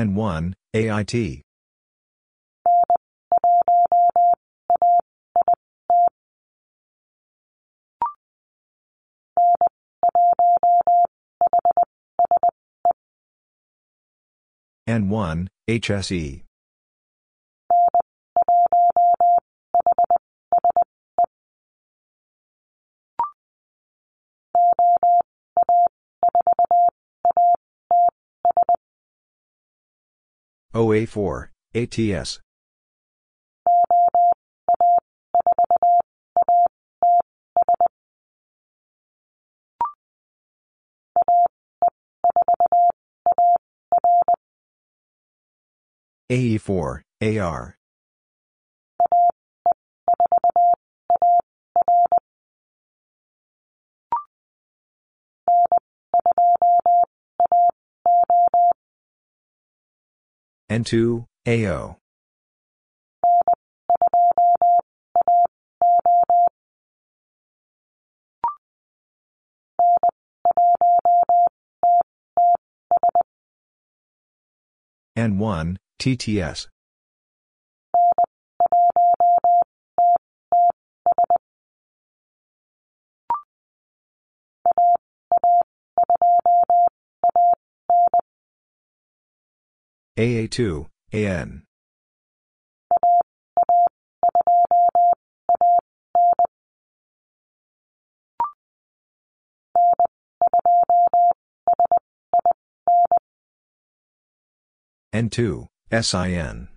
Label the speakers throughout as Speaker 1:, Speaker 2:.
Speaker 1: N1, AIT. N1, HSE. OA4, ATS. AE4, AR. N2, AO. N1, TTS. AA2, AN. N2, SIN.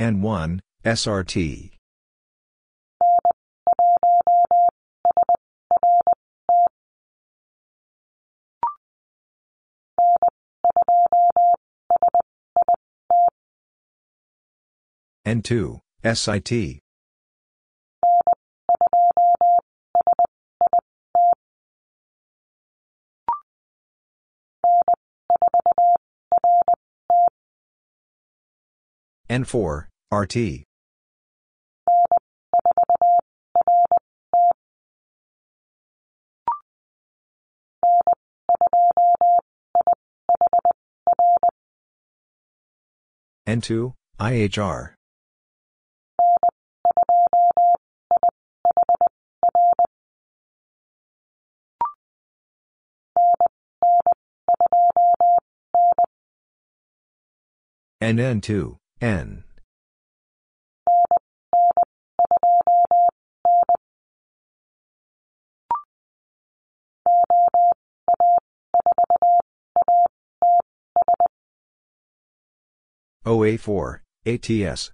Speaker 1: N1, SRT. N2, SIT. N4, RT. N2, IHR. NN2, N. OA4, ATS.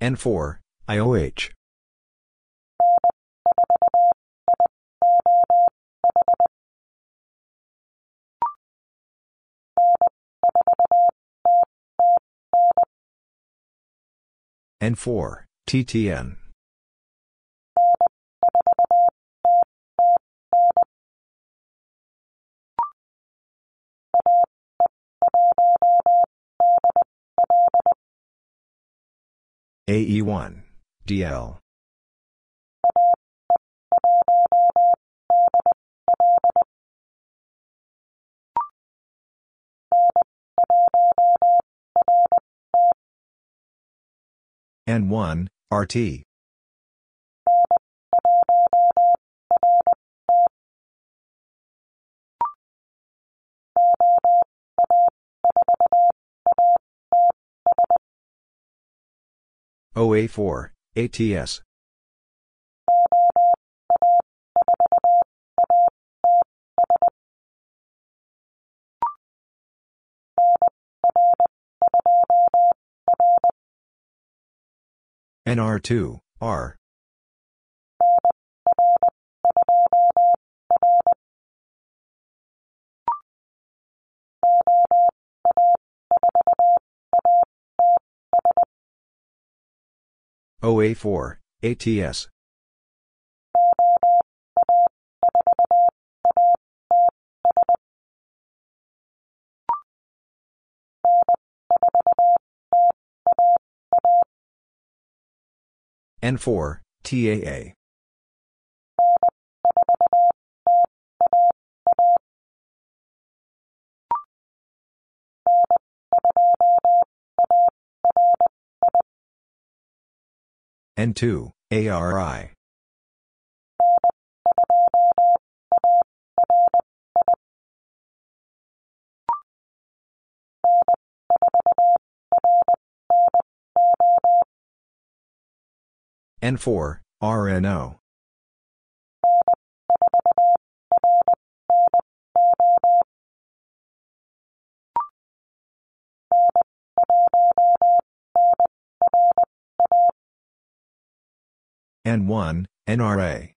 Speaker 1: N4, IOH. N4, TTN. AE1, DL. N1, RT. OA4, ATS. NR2, R. OA4, ATS. N4, TAA. N2, ARI. N4, RNO. N1, NRA.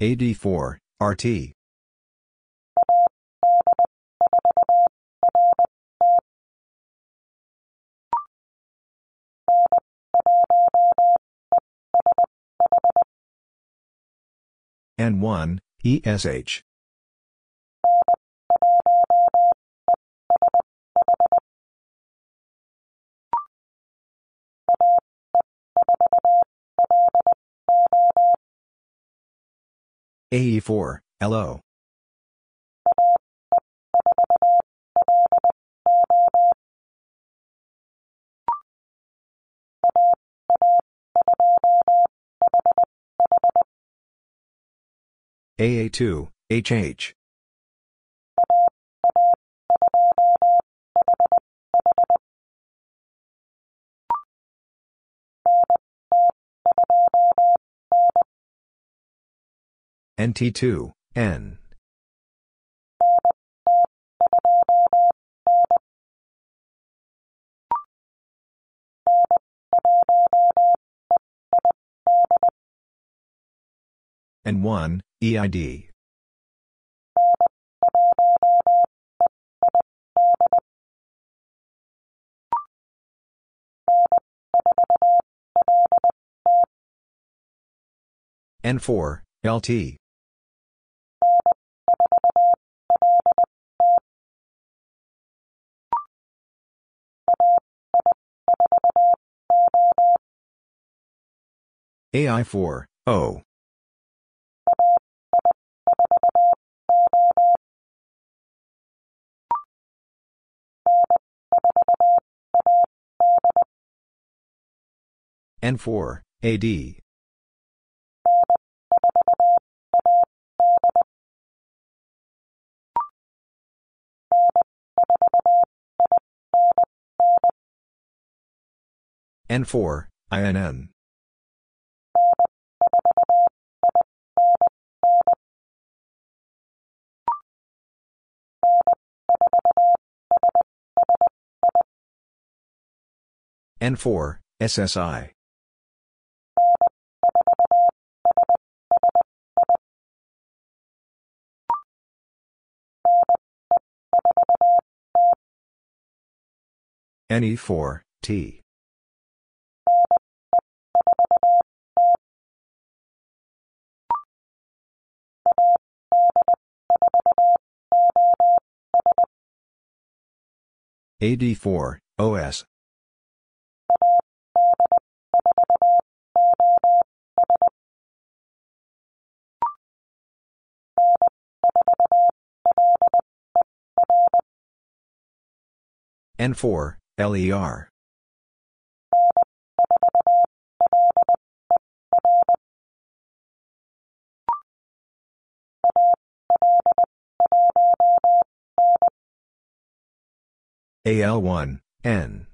Speaker 1: AD4, RT. N1, ESH. AE4, LO. AA2, HH. NT2, N. N1, EID. N4, LT. AI4, O. N4, AD. N4, INN. N4, SSI. NE4, T. AD4, OS. N4, LER. AL1, N.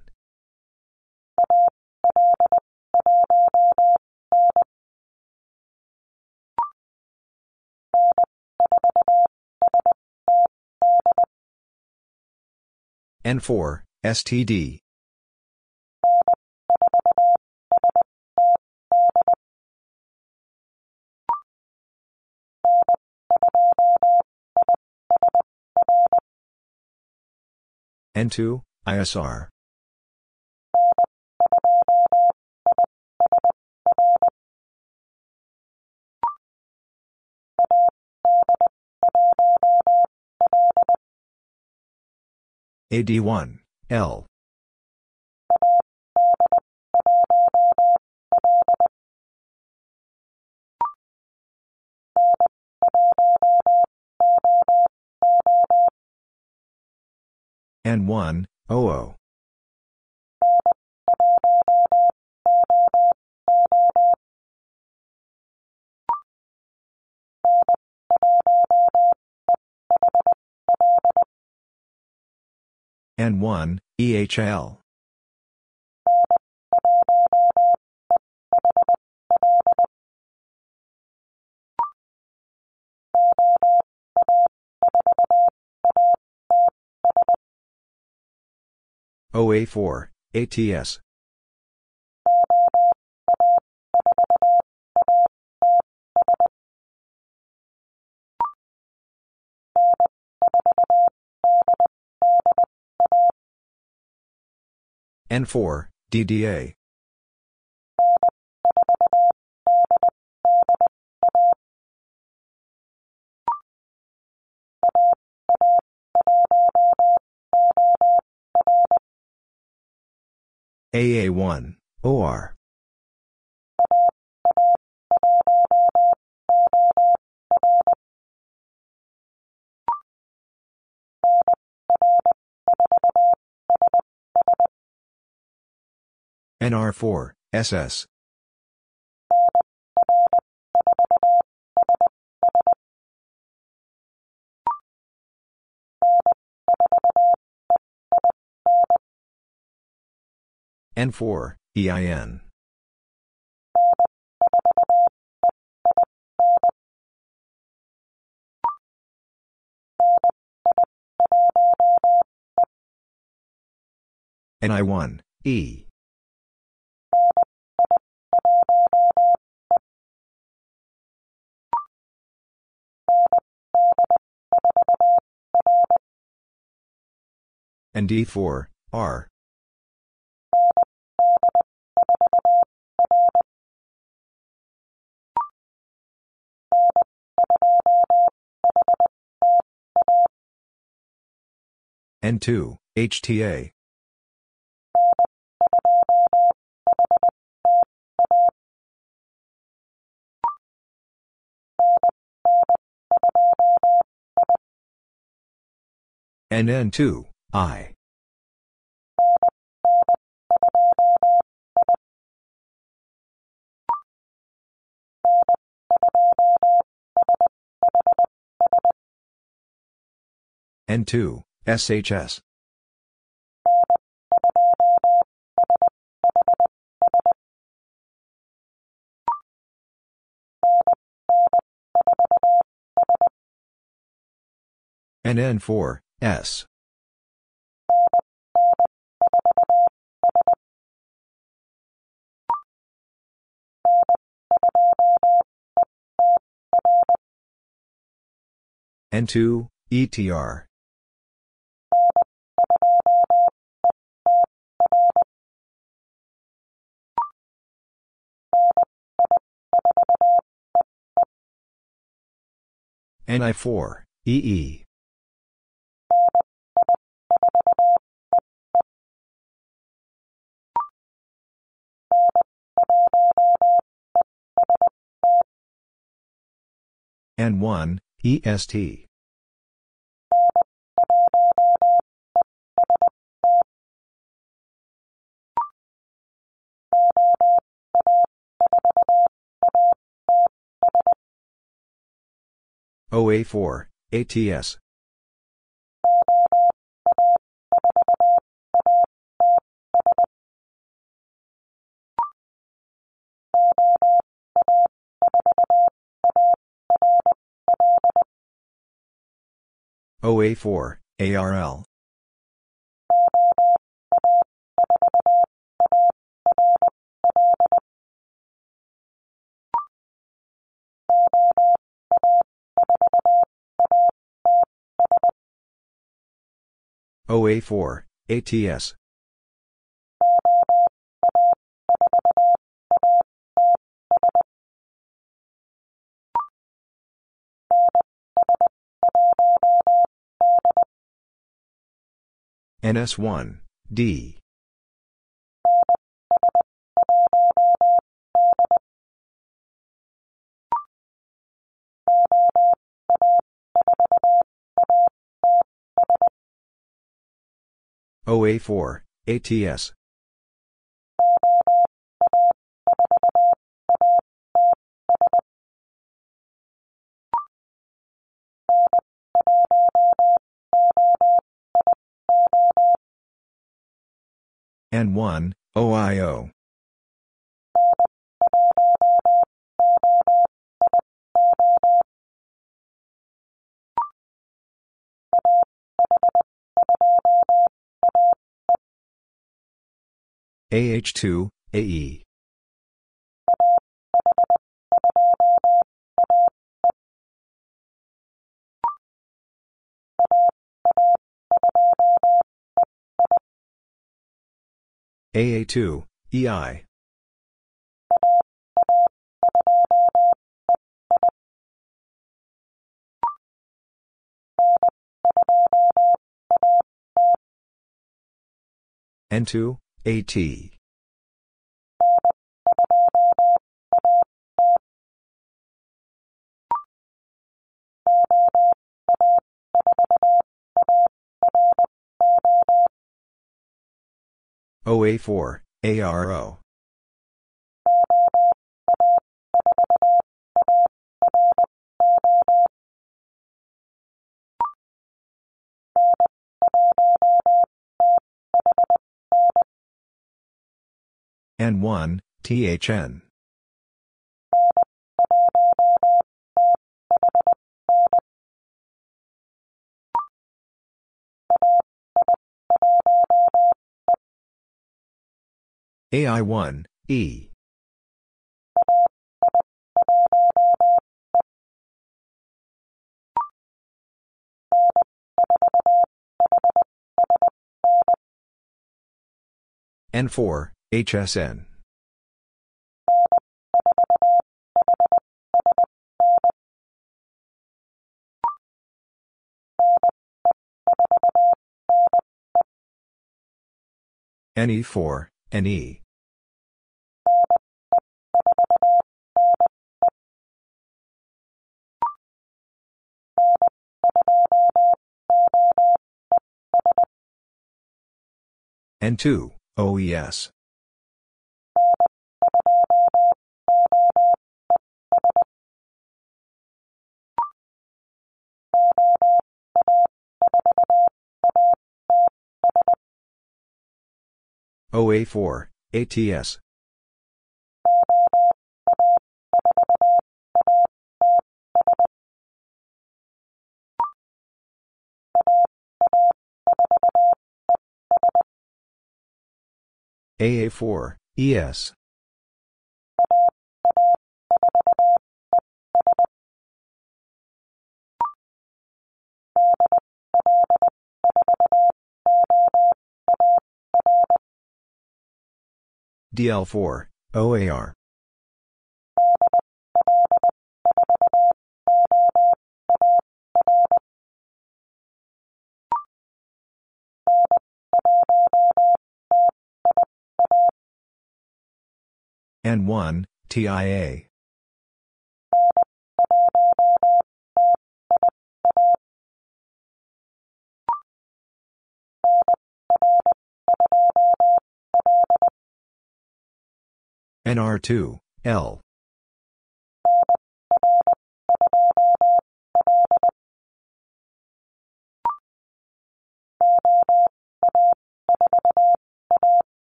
Speaker 1: N4, STD. N2, ISR. AD1, L. N1, OO. N1, EHL. OA4, ATS. N4, DDA. AA1, OR. NR4, SS. N4, EIN. NI1, E. And D4, R. N2, HTA. NN2, I. N2, SHS. NN4, S. N2, ETR. NI4, EE. N1, EST. OA4, ATS. OA4, ARL. OA4, ATS. NS1, D. OA4, ATS. N1, OIO. AH2, AE. AA2, EI. N2, AT. OA4, ARO. N1, THN. AI1, E. N4, HSN. NE4, NE. N2, OES. OA4, ATS. AA4, ES. DL4, OAR. N1, TIA. NR2, L.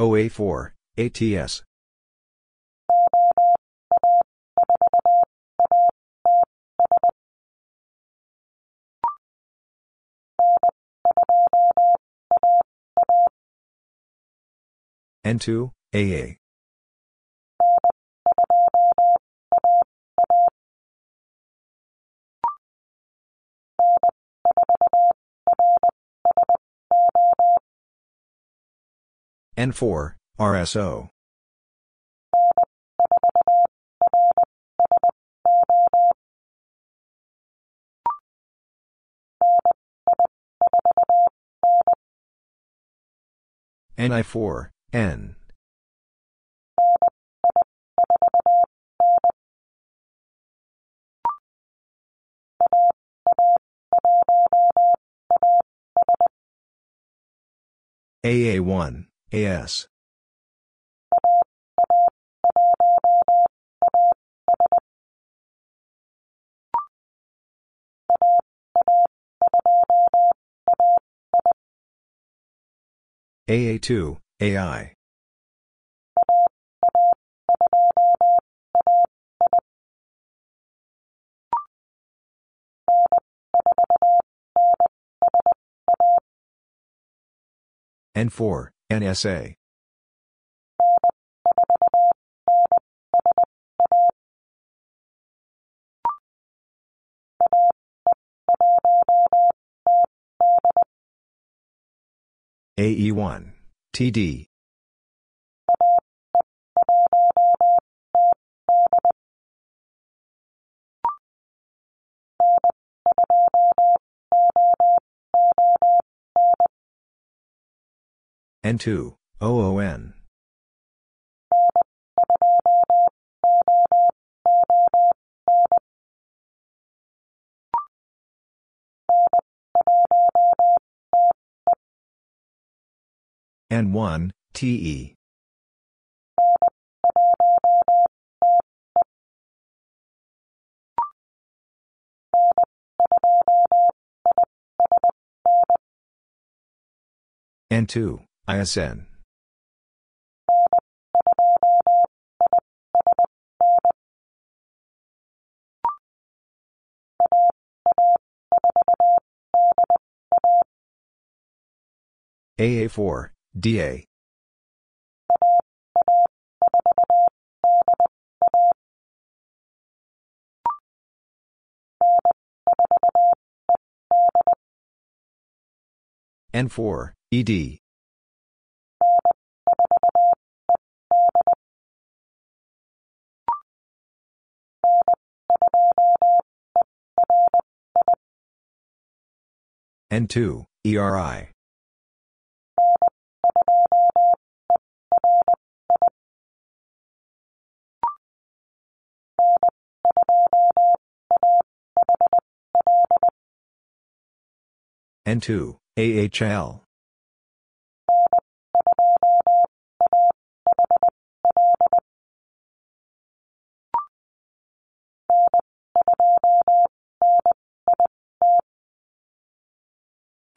Speaker 1: OA4, ATS. N2, AA. N4, RSO. NI4, N. AA1, AS. AA2, AI. N4, NSA. AE1, TD. N2, OON. N1, TE. N2, ISN. AA4, DA. N4, ED. N2, ERI. N2, AHL.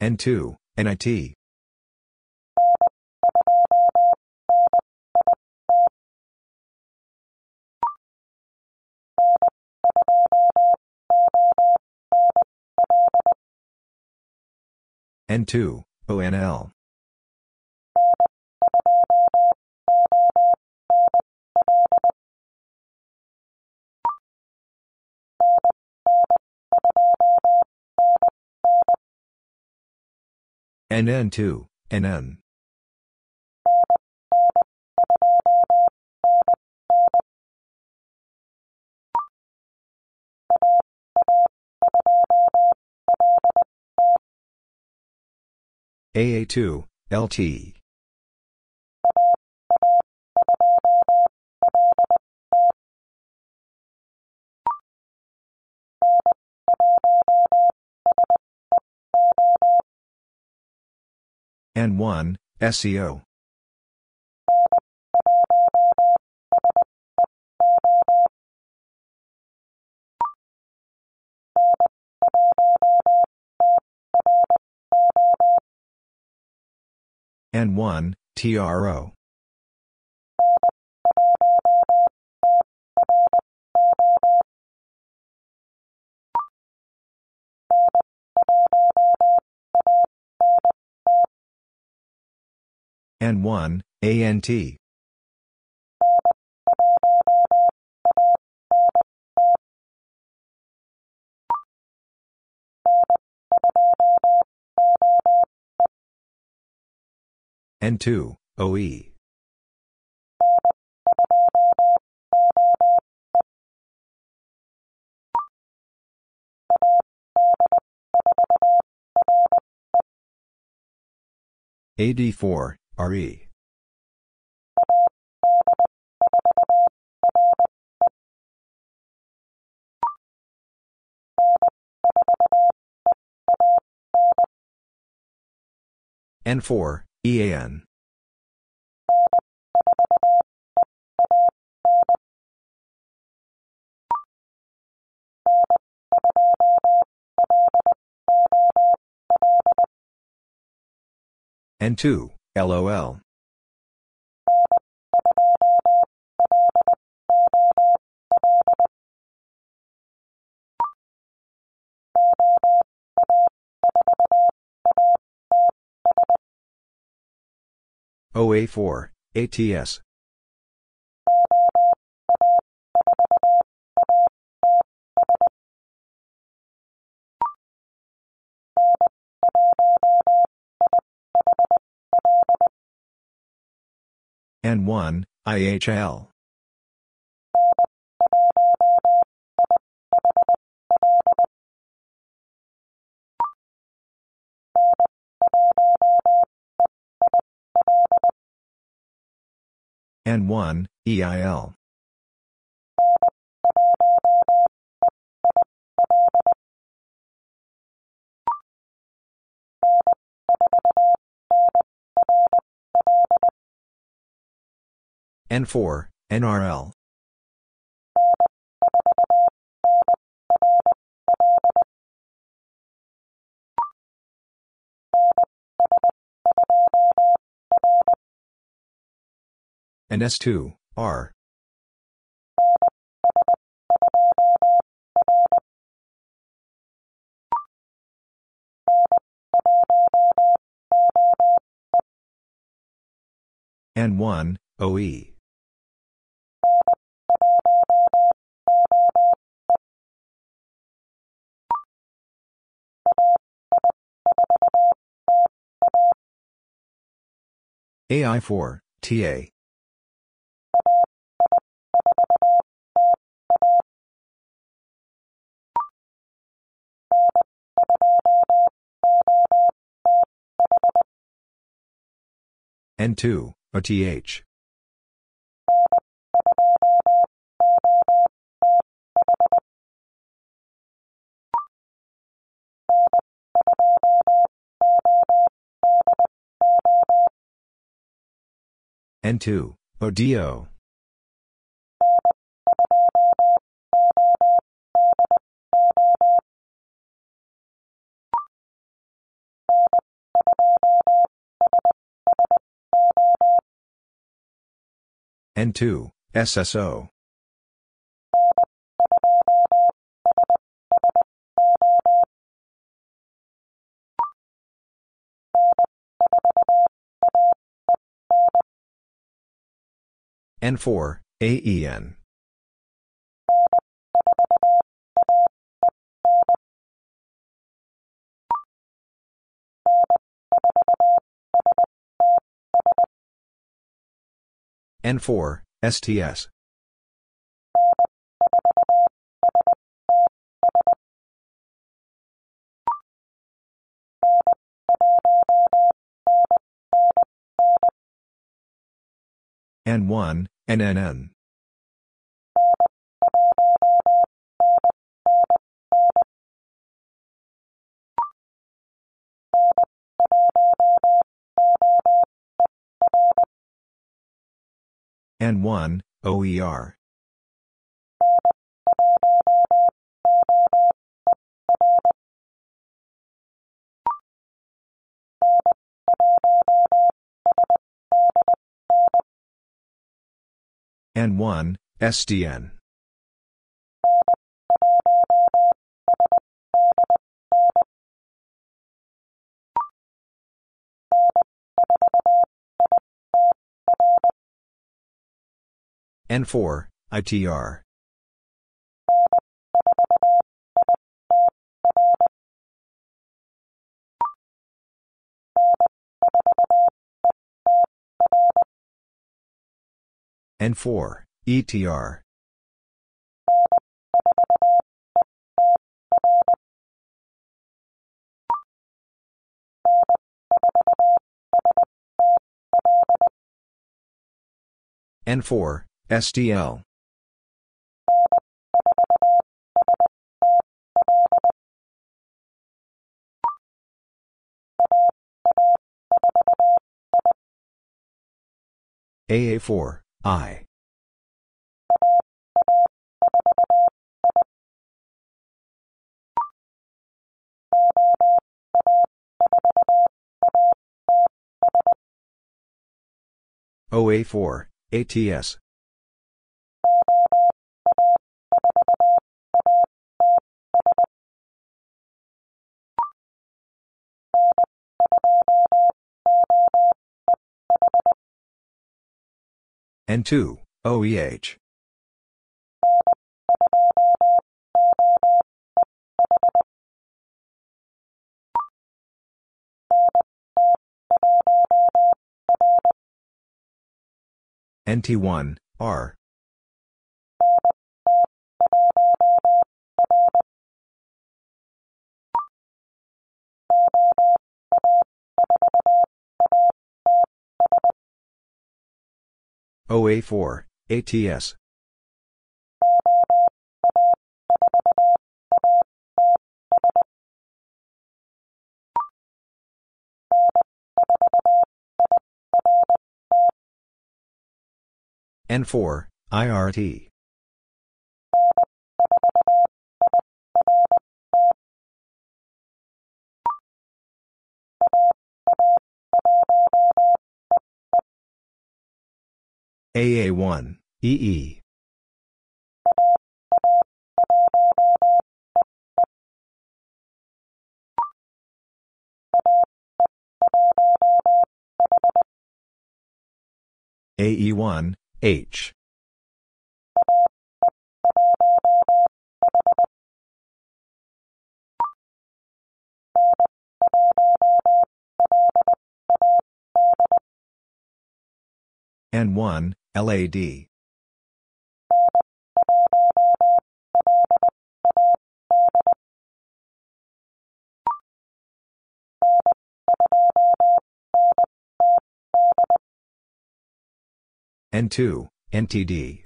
Speaker 1: N2, NIT. N2, ONL. NN2, NN. AA2, LT. N1, SEO. N1, TRO. N1, ANT. N2, OE. AD4, RE. N4, EAN. N2, LOL. OA4, ATS. N1, IHL. N1, EIL. N4, NRL. And S2, R. N1, OE. AI4, TA. N2, OTH. N2, ODO. N2, SSO. N4, AEN. N4, STS. N1, NNN. N1, OER. N1, SDN. N4, ITR. N4, ETR. N4, STL. AA4, I. OA4, ATS. N2, OEH. NT1, R. OA4, ATS. N4, IRT. AA1, EE. AE1, H. N1, LAD. N2, NTD.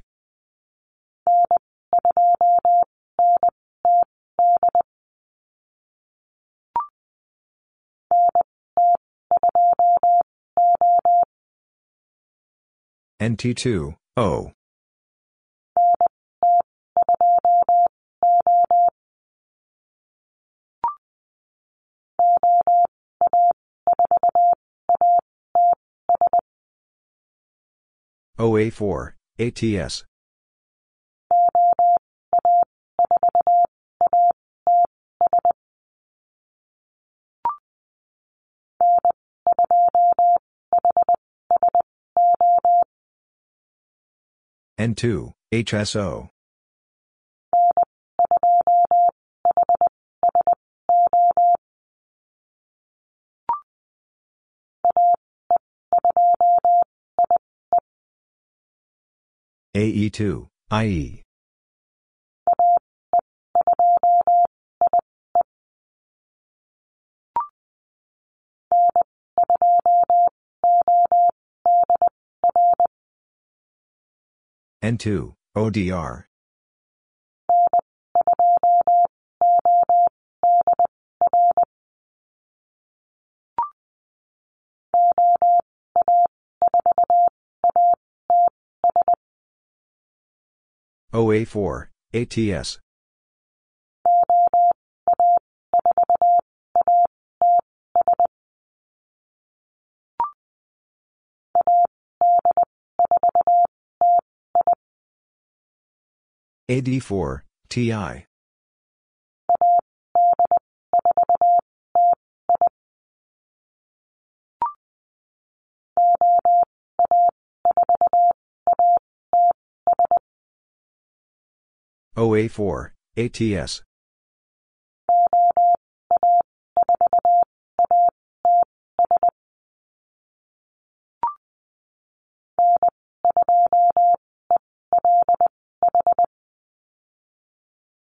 Speaker 1: NT2, O. OA4, ATS. N2, HSO. AE2, IE. N2, ODR. OA4, ATS. AD4, TI. OA4, ATS.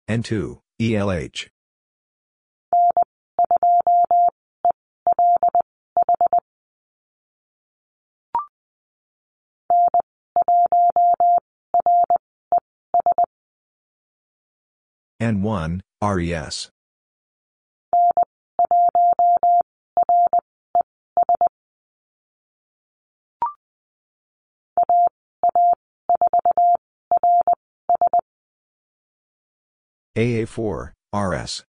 Speaker 1: N2, ELH. N1, RES. AA4, RS.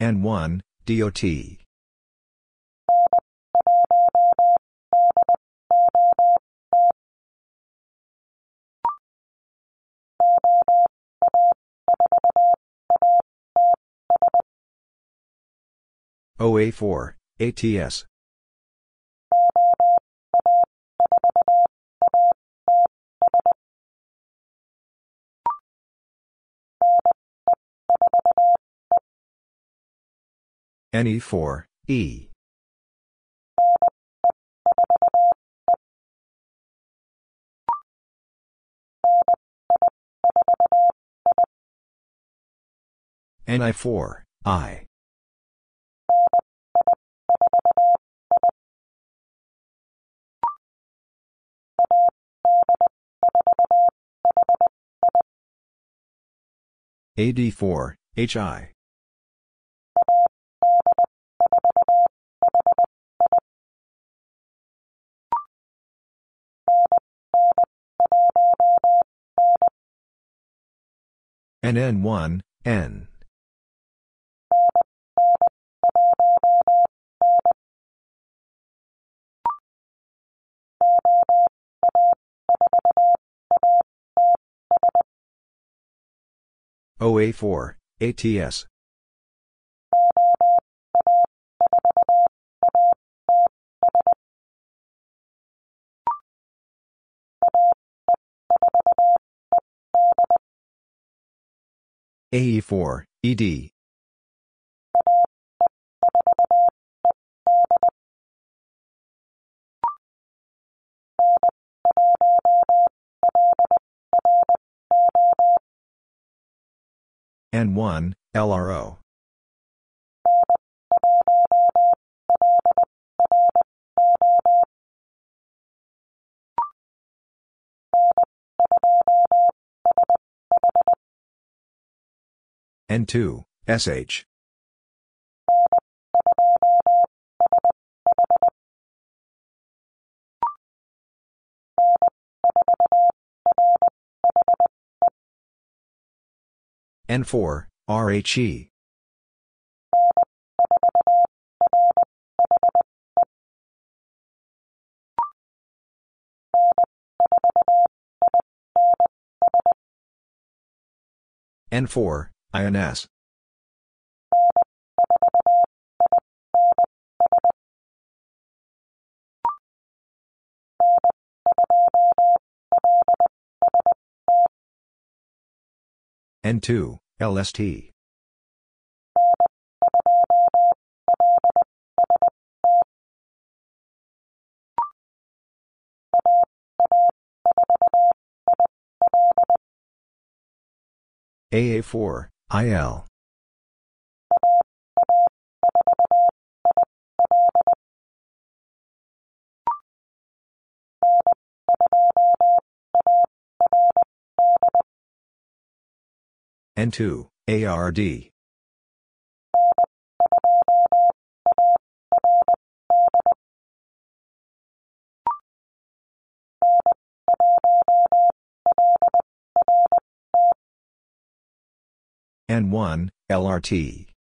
Speaker 1: N1, DOT. OA4, ATS. NE4, E. NI4, I. AD4, HI. NN1, N. OA4, ATS. AE4, ED. N1, LRO. N2, SH. N4, RHE. N4, INS. N2, LST. AA4, IL. N2, ARD. N1, LRT.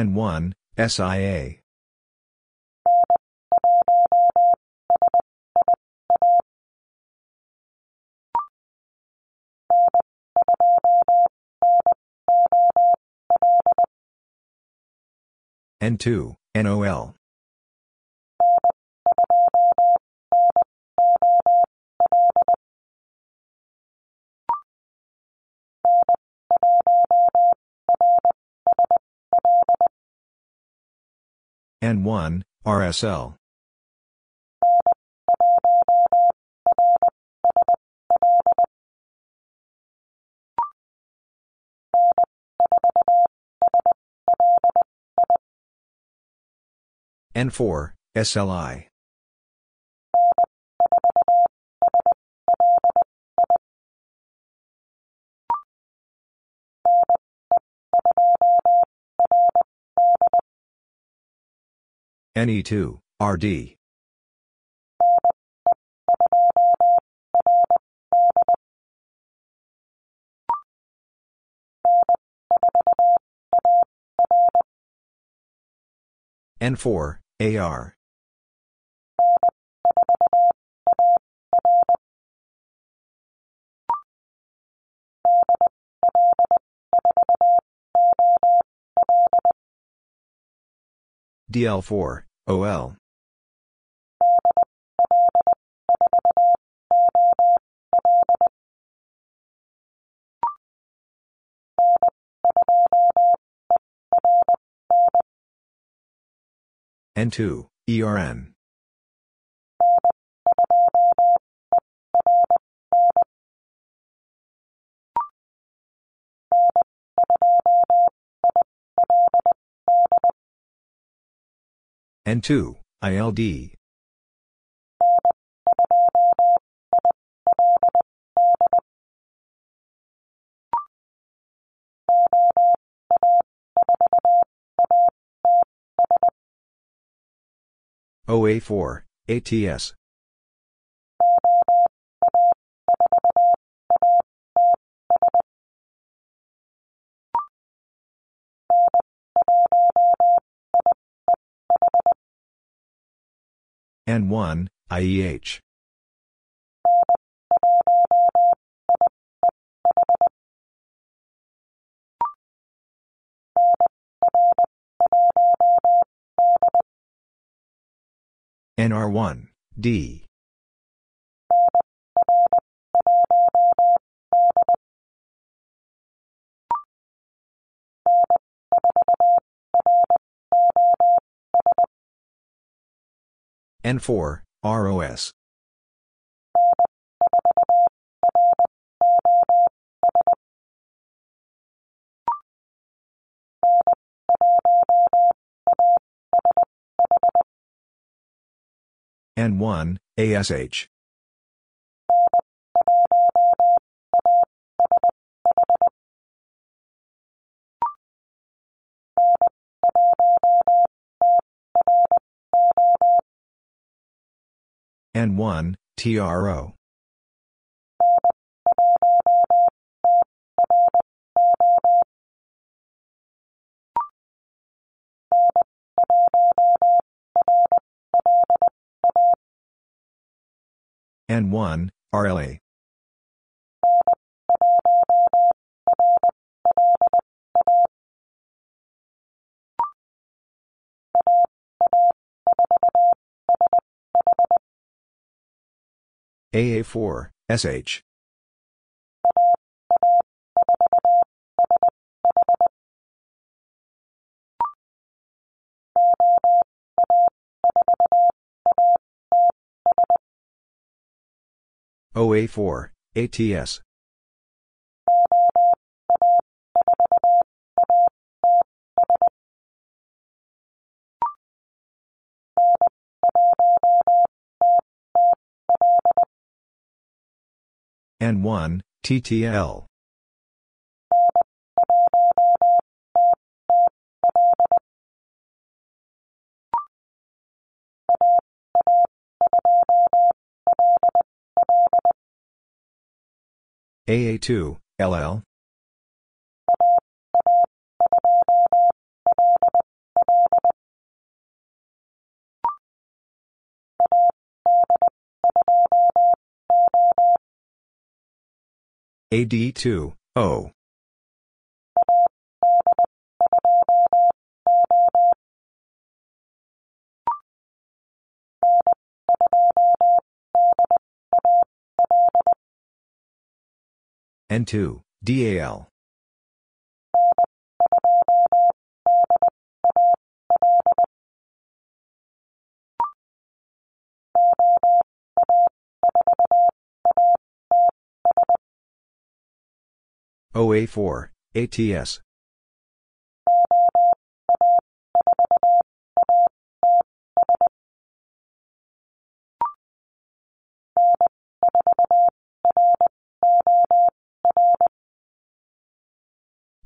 Speaker 1: N1, SIA. N2, NOL. N1, RSL. N4, SLI. NE2, RD. N4, AR. DL4, OL. N2, ERN. N2, ILD. OA4, ATS. N1, IEH. NR1, D. N4, ROS. N1, ASH. N1, TRO. N1, RLA. AA4, SH. OA4, ATS. N1, TTL. AA2, LL. AD2, O. N2, DAL. OA4, ATS.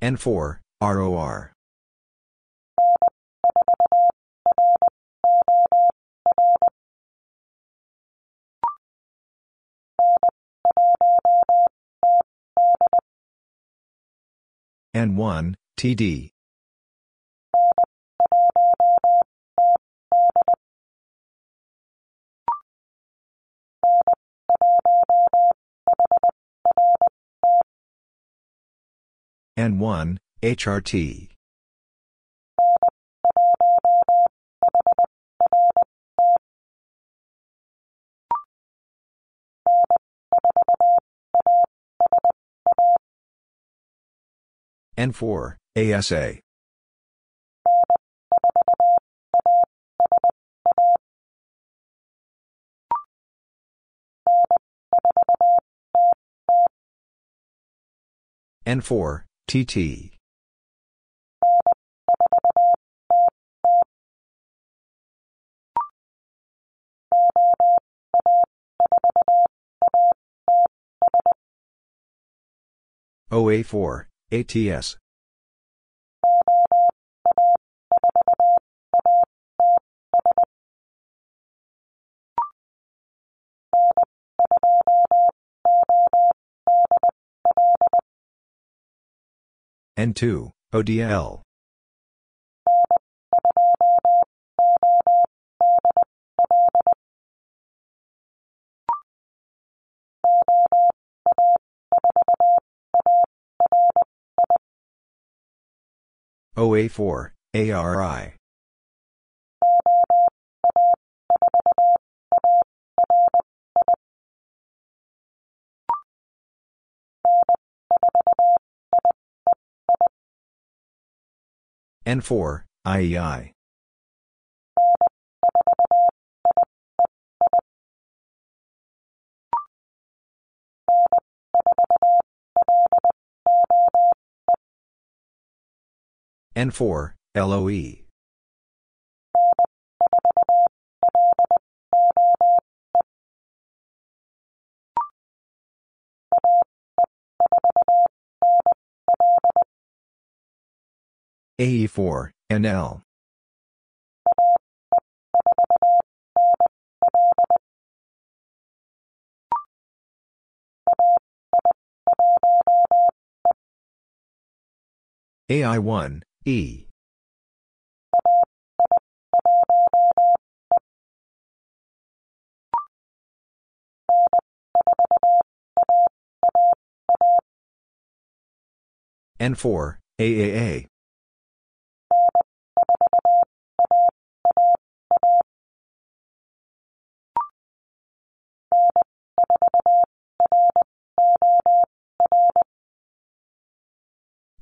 Speaker 1: N4, ROR. N1, TD. N1, HRT. N4, ASA. N4, TT. OA4, ATS. N2, ODL. OA4, ARI. N4, IEI. N4, LOE. AE4, NL. AI1, E. N4, AAA.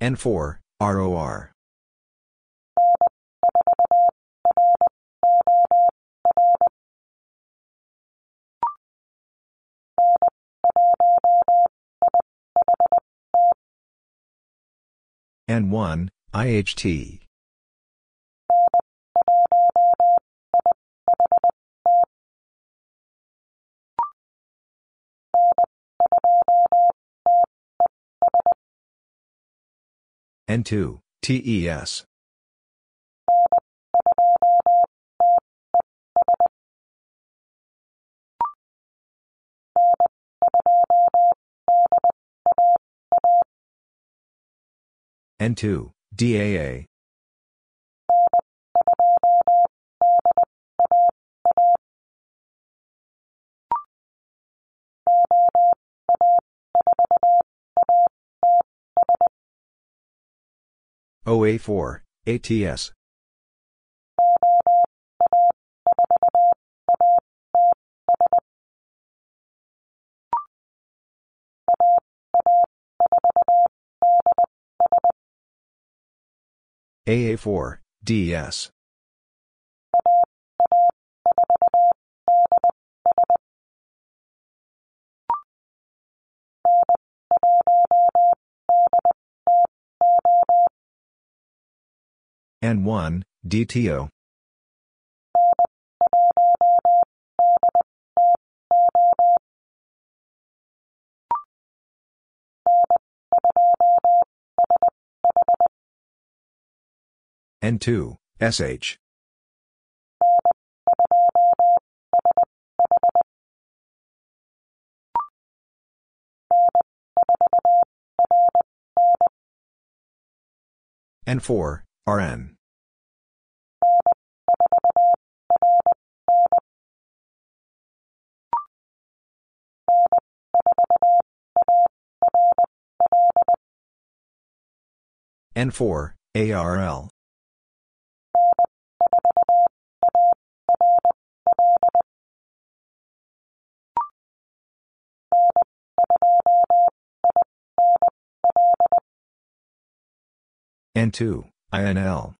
Speaker 1: N4, ROR. N1, IHT. N2, TES. N2, DAA. OA4, ATS. AA4, DS. N1, DTO. N2, SH. N4, RN. N4, ARL. N2, INL.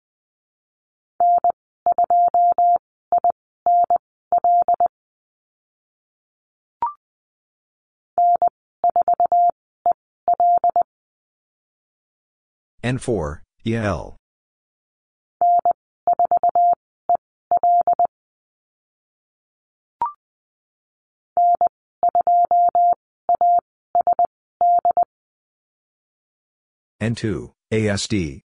Speaker 1: N4, EL. N2, ASD.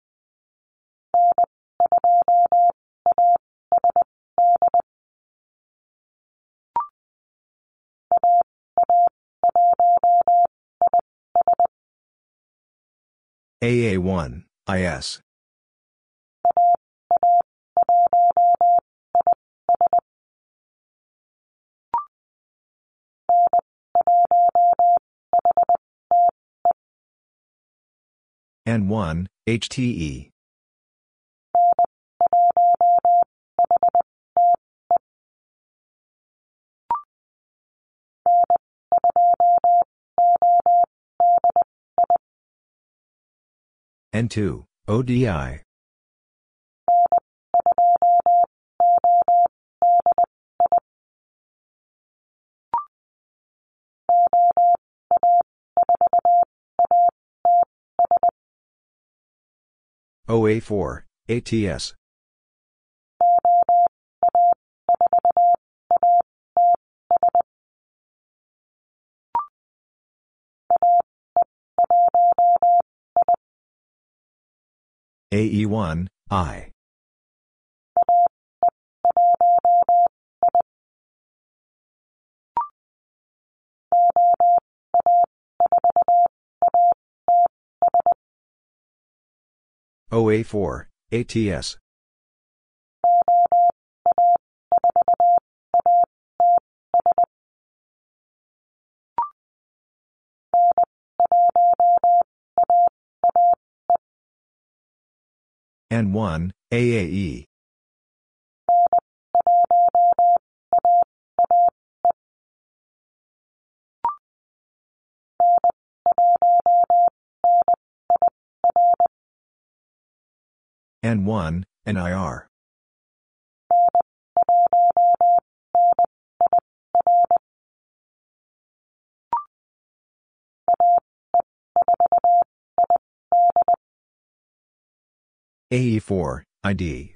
Speaker 1: AA1, IS. N1, HTE. N2, ODI. OA4, ATS. AE1, I. OA4, ATS. N1, AAE. N1, NIR. AE4, ID.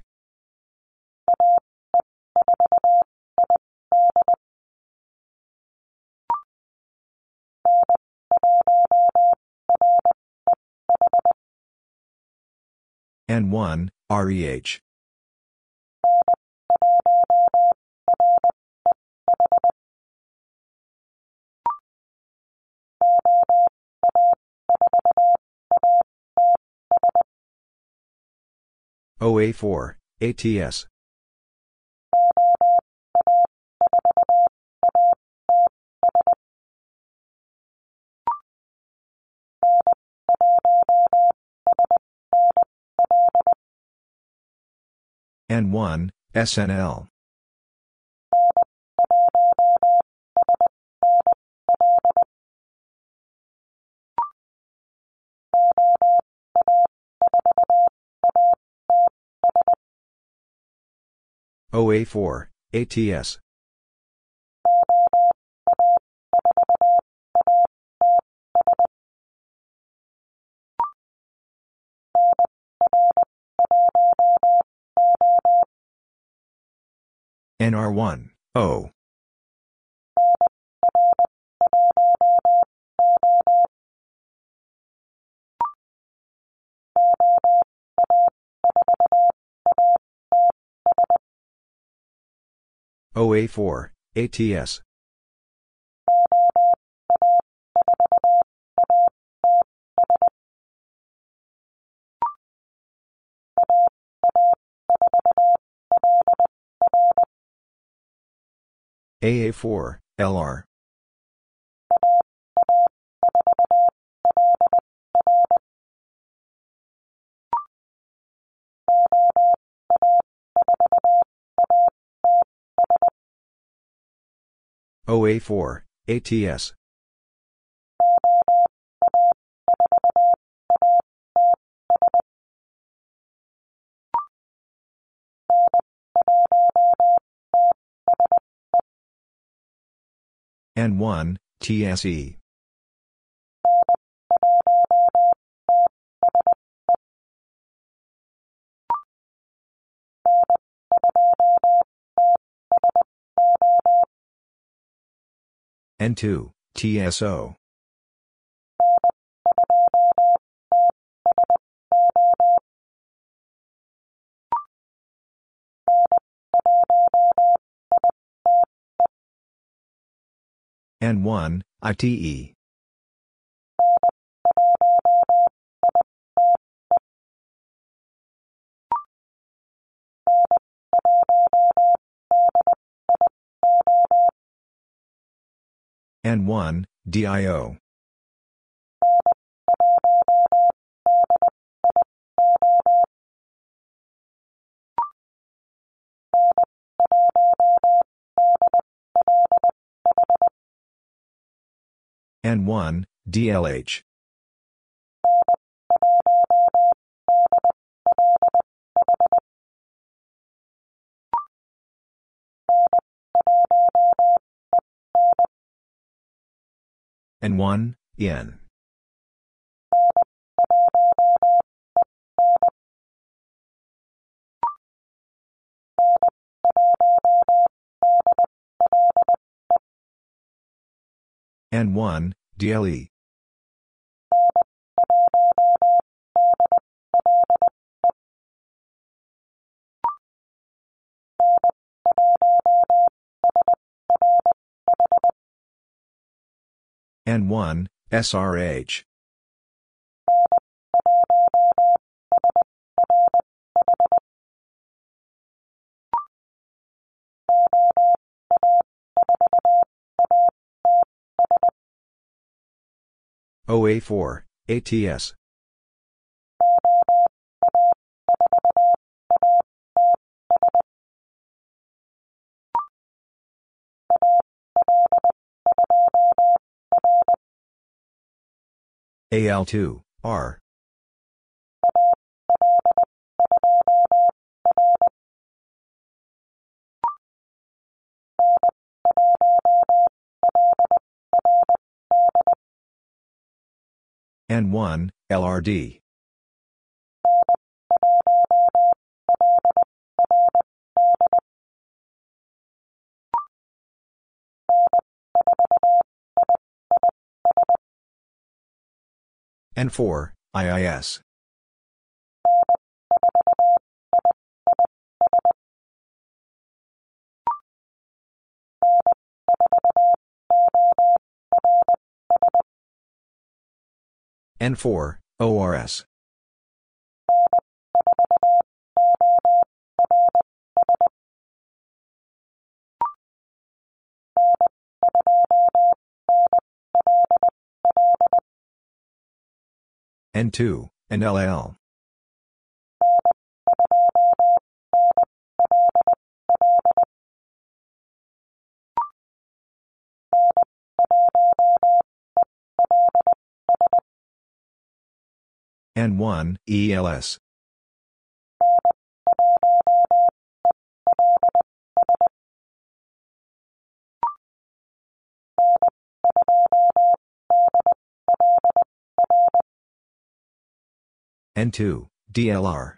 Speaker 1: N1, REH. OA4, ATS. N1, SNL. OA4, ATS. NR1, O. OA4, ATS. AA4, LR. OA4, ATS. N1, TSE. N2, TSO. N1, ITE. N1, DIO. N1, DLH. N1, N. N1, DLE. N1, SRH. OA4, ATS. AL2, R. N1, LRD. N4, IIS. N4, ORS. N2, NLL. N1, ELS. N2, DLR.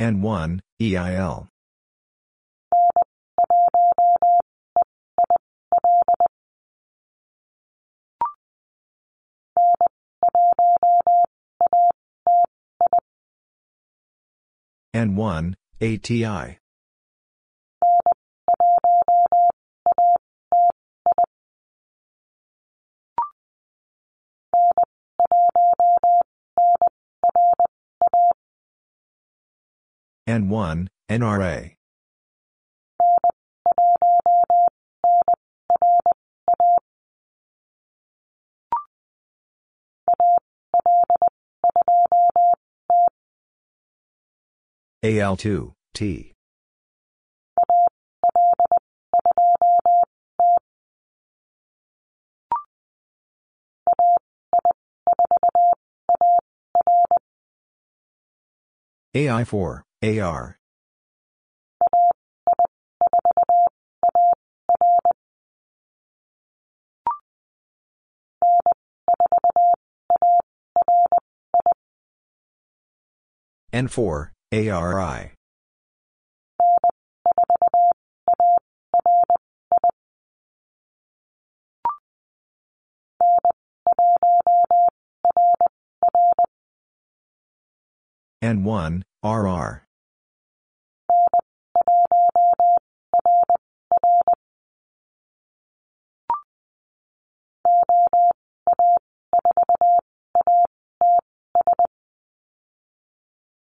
Speaker 1: N1, EIL. N1, ATI. N1, NRA. AL2, T. AI4, AR. N4, ARI. N1, RR.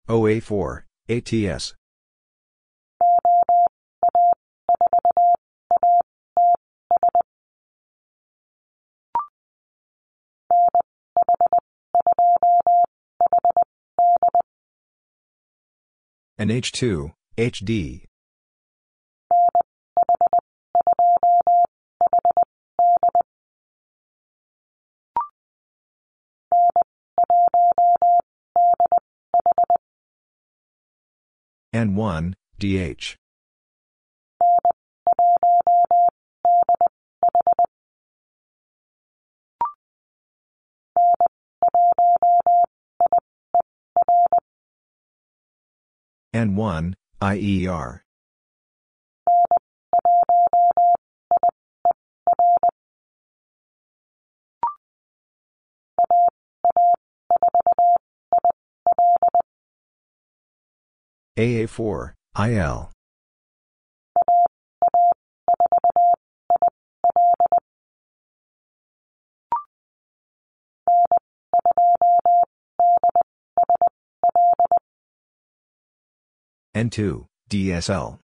Speaker 1: OA4, ATS. And H2, HD. N1, DH. N1, IER. AA4, IL. N2, DSL.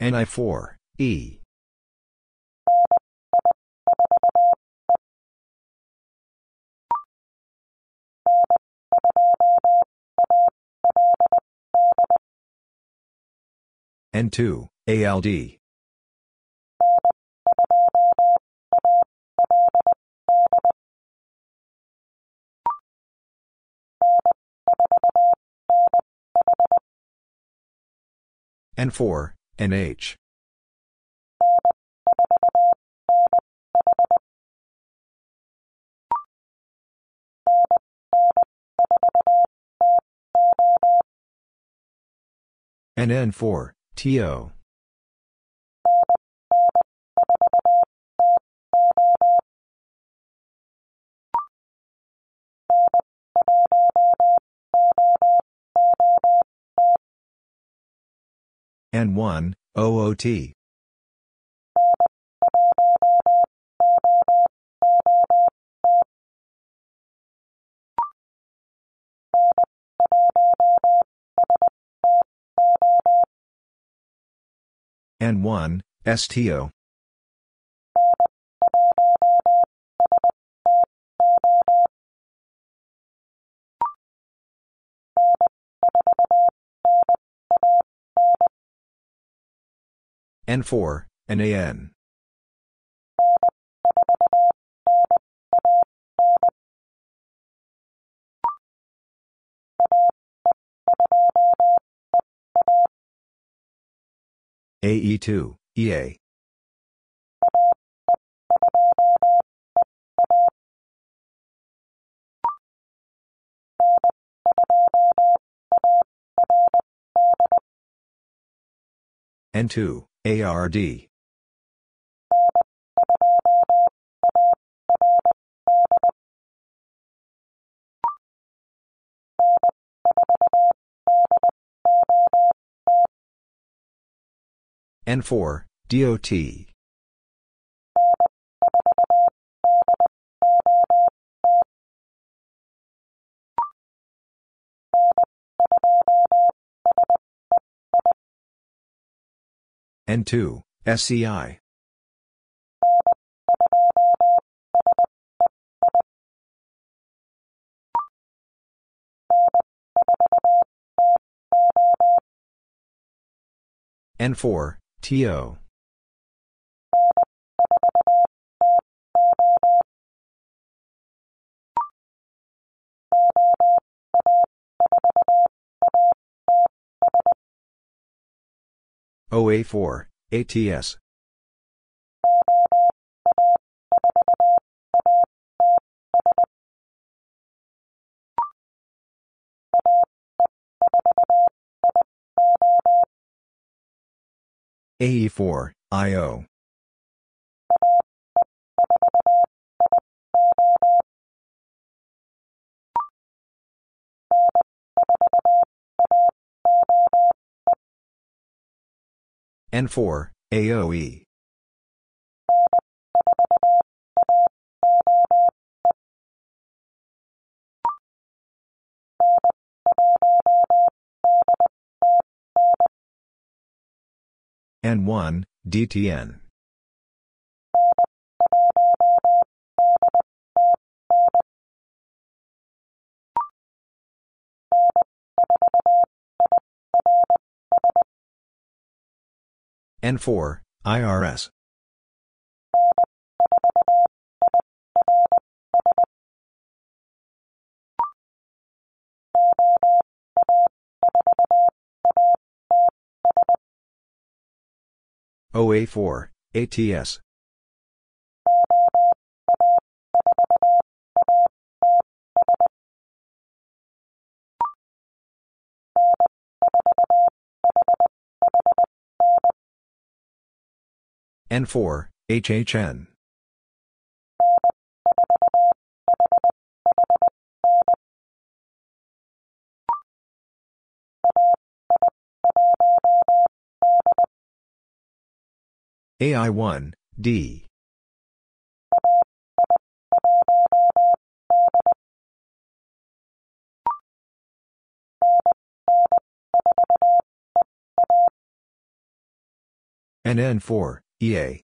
Speaker 1: NI4, E. N2, ALD. N4, NH. NN4, TO. N1, OOT. N1, STO. N4, NAN. AE2, EA. N2, ARD. N4, DOT. N2, SCI. N4, TO. OA4, ATS. AE4, IO. N4, AOE. N1, DTN. N4, IRS. OA4, ATS. N4, HHN. AI1, D. NN4, EA.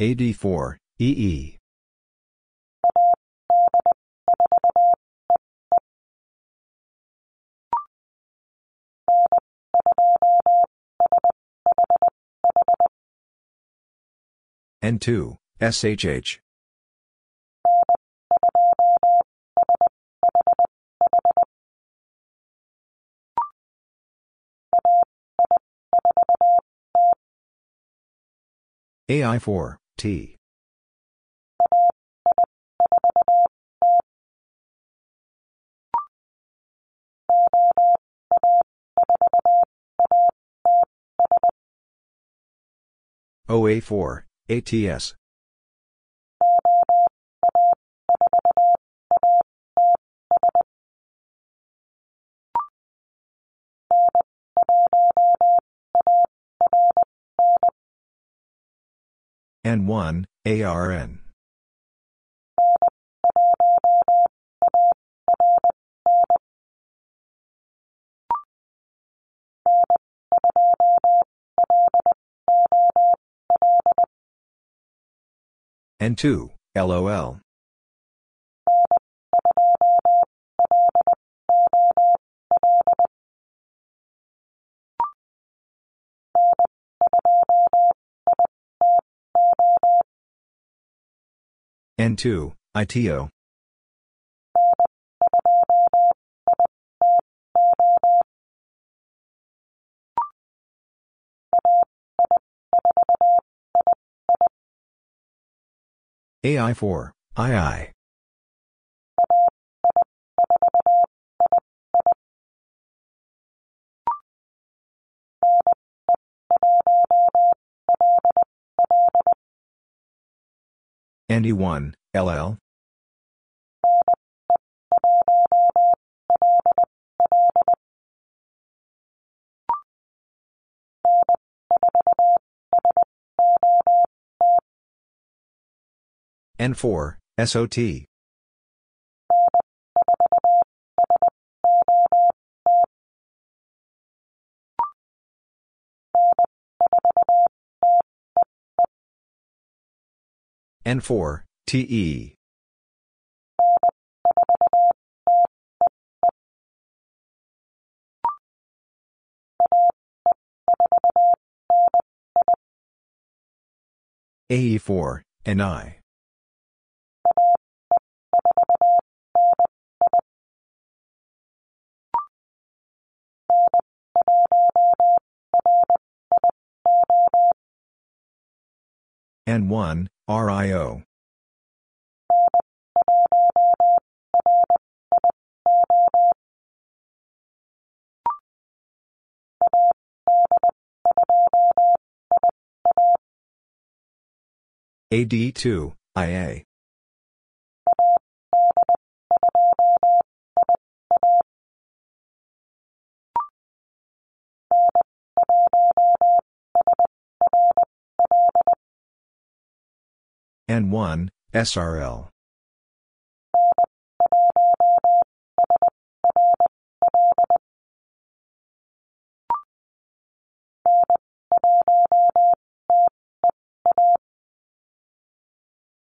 Speaker 1: AD4, EE. N2, SHH. AI4, T. OA4, ATS. N1, ARN. N2, LOL. N2, ITO. AI4, II. ND1, LL. N4, SOT. N4, TE. AE4, NI. N1, RIO. AD2, IA. N1, SRL.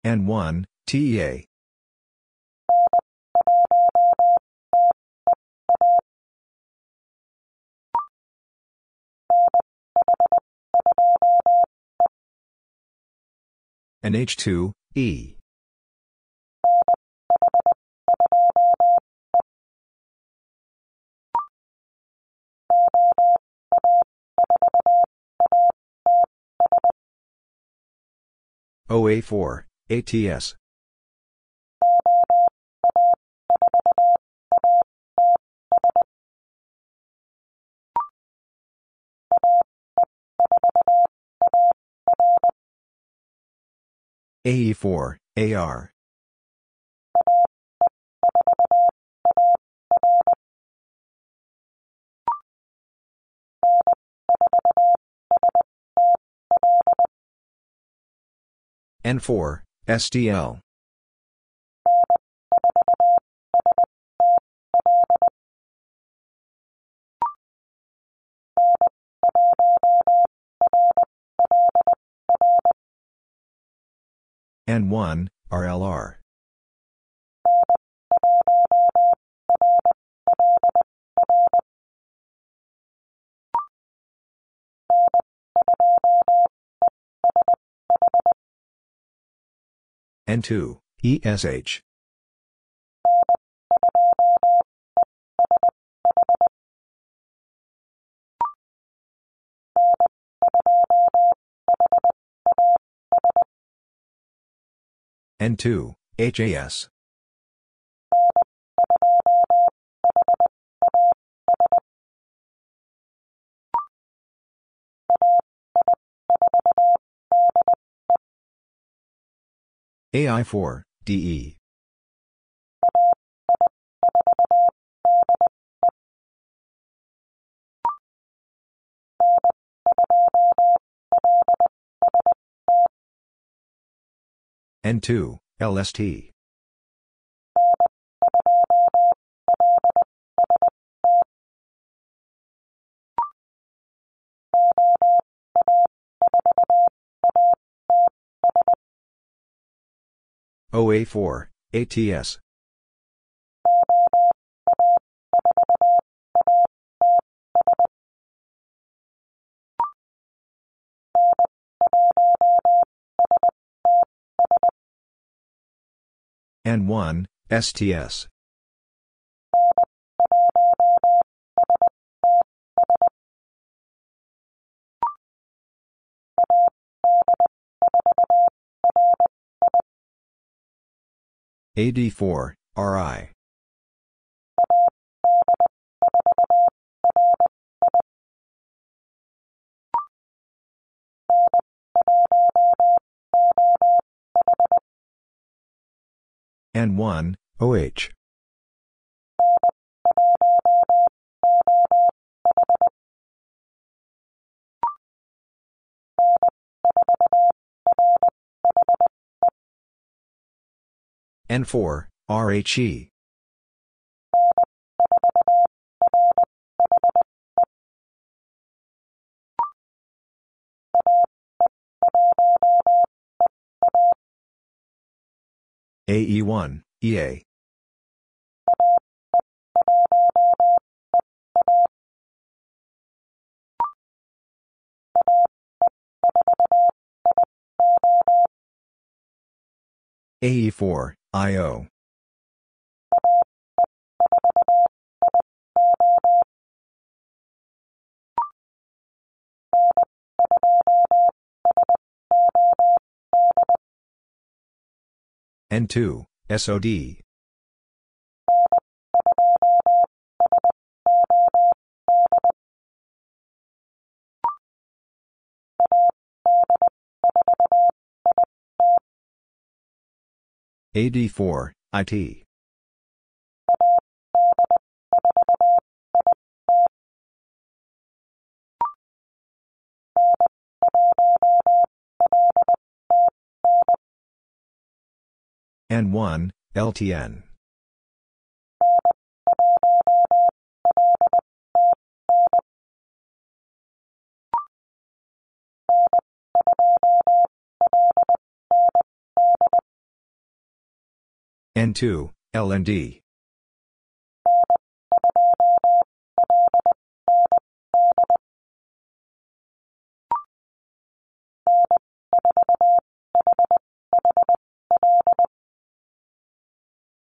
Speaker 1: N1, TEA. And H2, E. OA4, ATS. AE4, AR. N4, SDL. N1, RLR. N2, ESH. N2, HAS. AI4, DE. N2, LST. OA4, ATS. N1, STS. AD4, RI. N1, OH. N4, RHE. AE1, EA. AE4, IO. N2, SOD. AD4, IT. N1, LTN. N2, LND.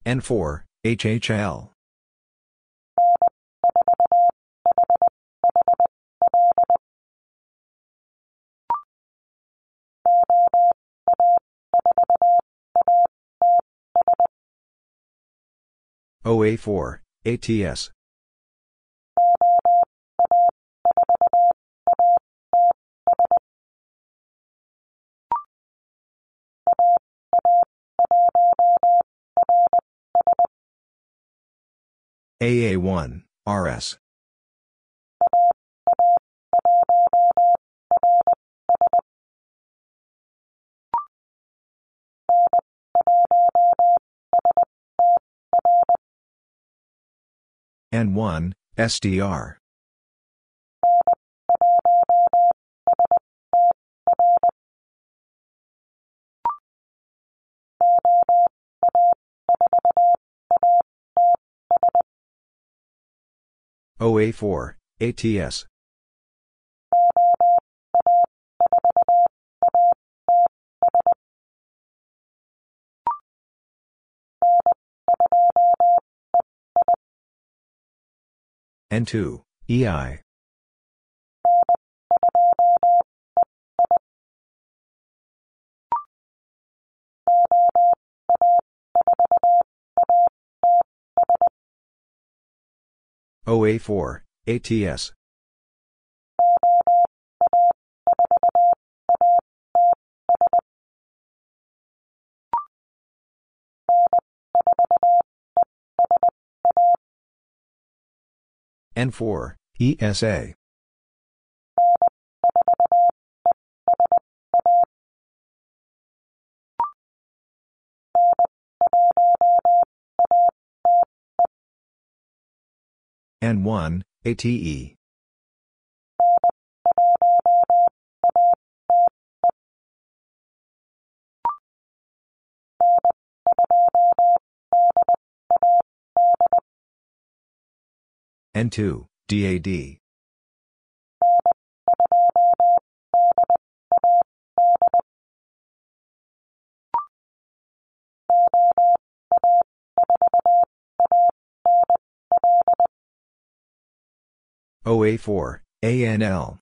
Speaker 1: N4, HHL. OA4, ATS. AA1, RS. N1, SDR. OA4, ATS. N2, EI. OA4, ATS. N4, ESA. N1, ATE. N2, DAD. OA4, ANL.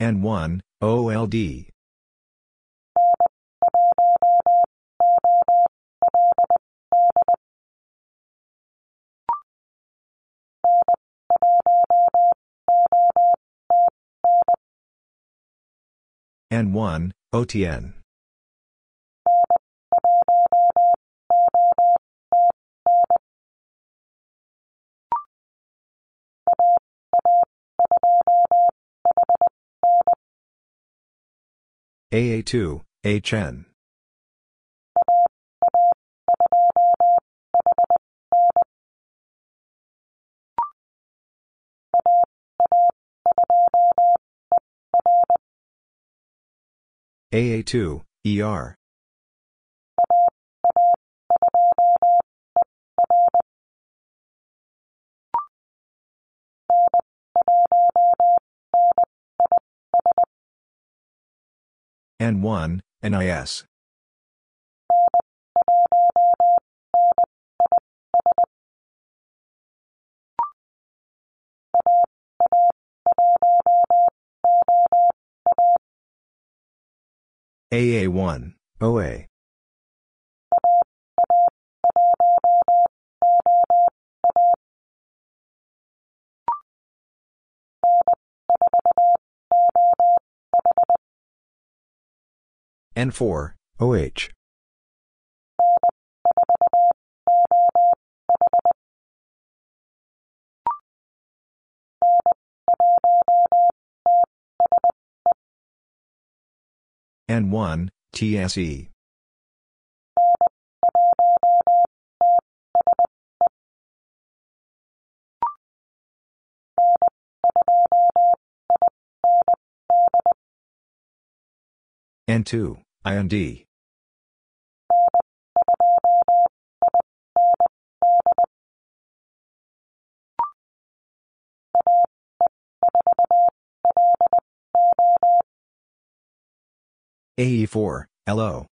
Speaker 1: N1, OLD. N1, OTN. AA2, HN. AA2, ER. N1, NIS. AA1, OA. N4, OH. N1, TSE. N2, IND. AE4, LO.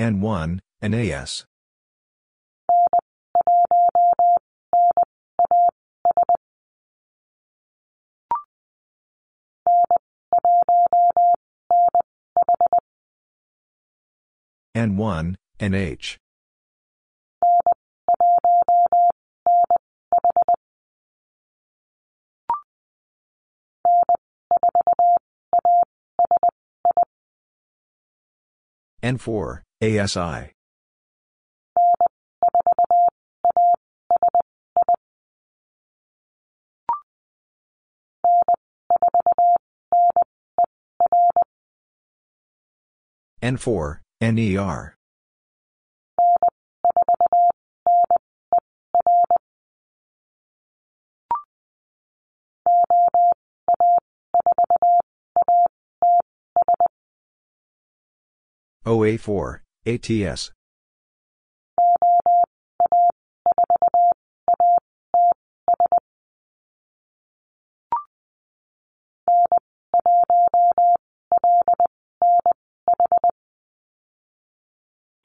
Speaker 1: N1, NAS. N1, NH. N4, ASI. N4, NER. OA4, ATS.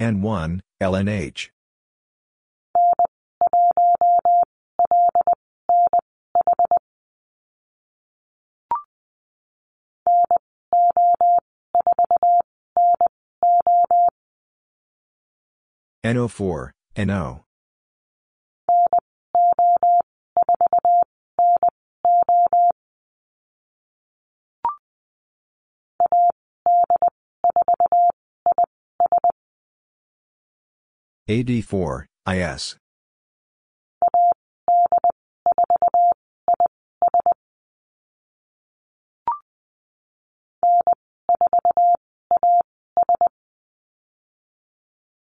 Speaker 1: N1, LNH. NO4, NO. AD4, IS.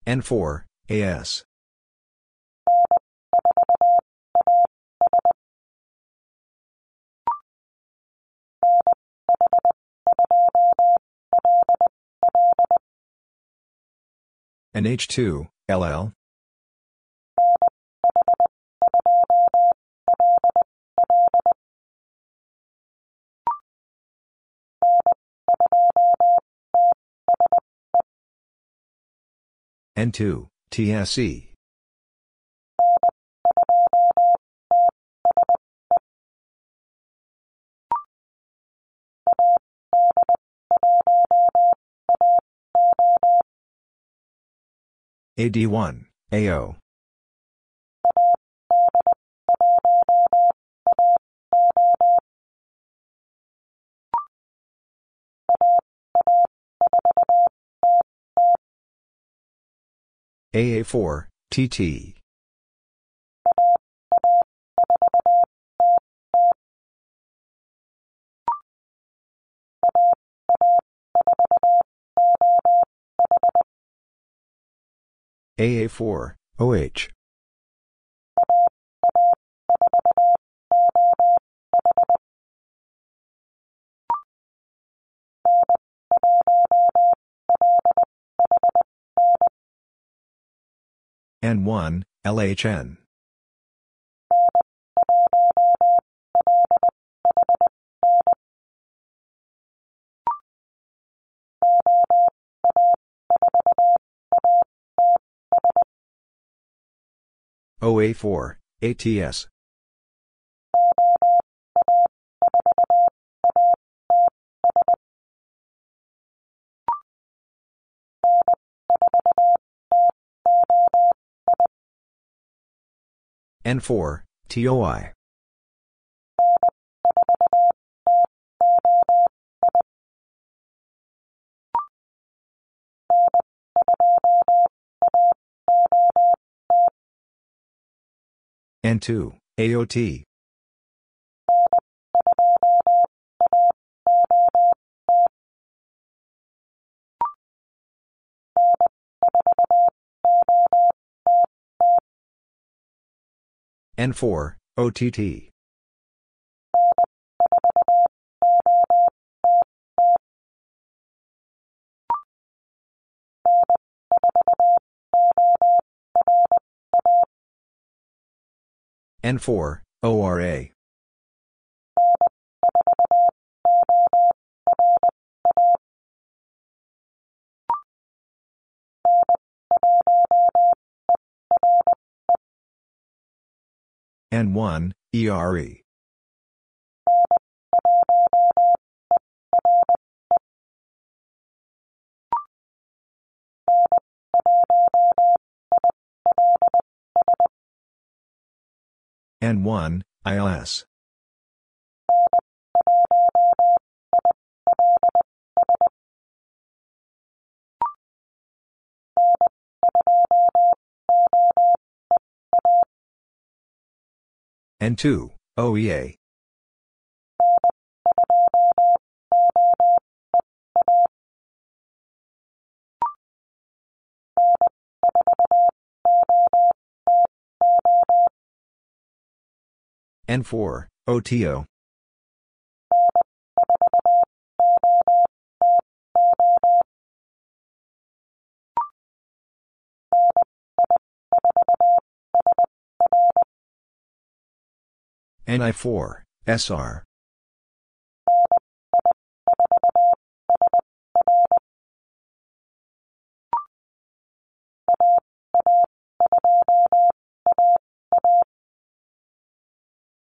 Speaker 1: N4, AS. And H2, LL. N2, TSE. AD1, AO. AA4, TT. AA4, OH. N1, LHN. OA4, ATS. N4, TOI. N2, AOT. N4, OTT. N4, ORA. N1, ERE. N1, ILS. N2, OEA. N4, OTO. NI4, SR.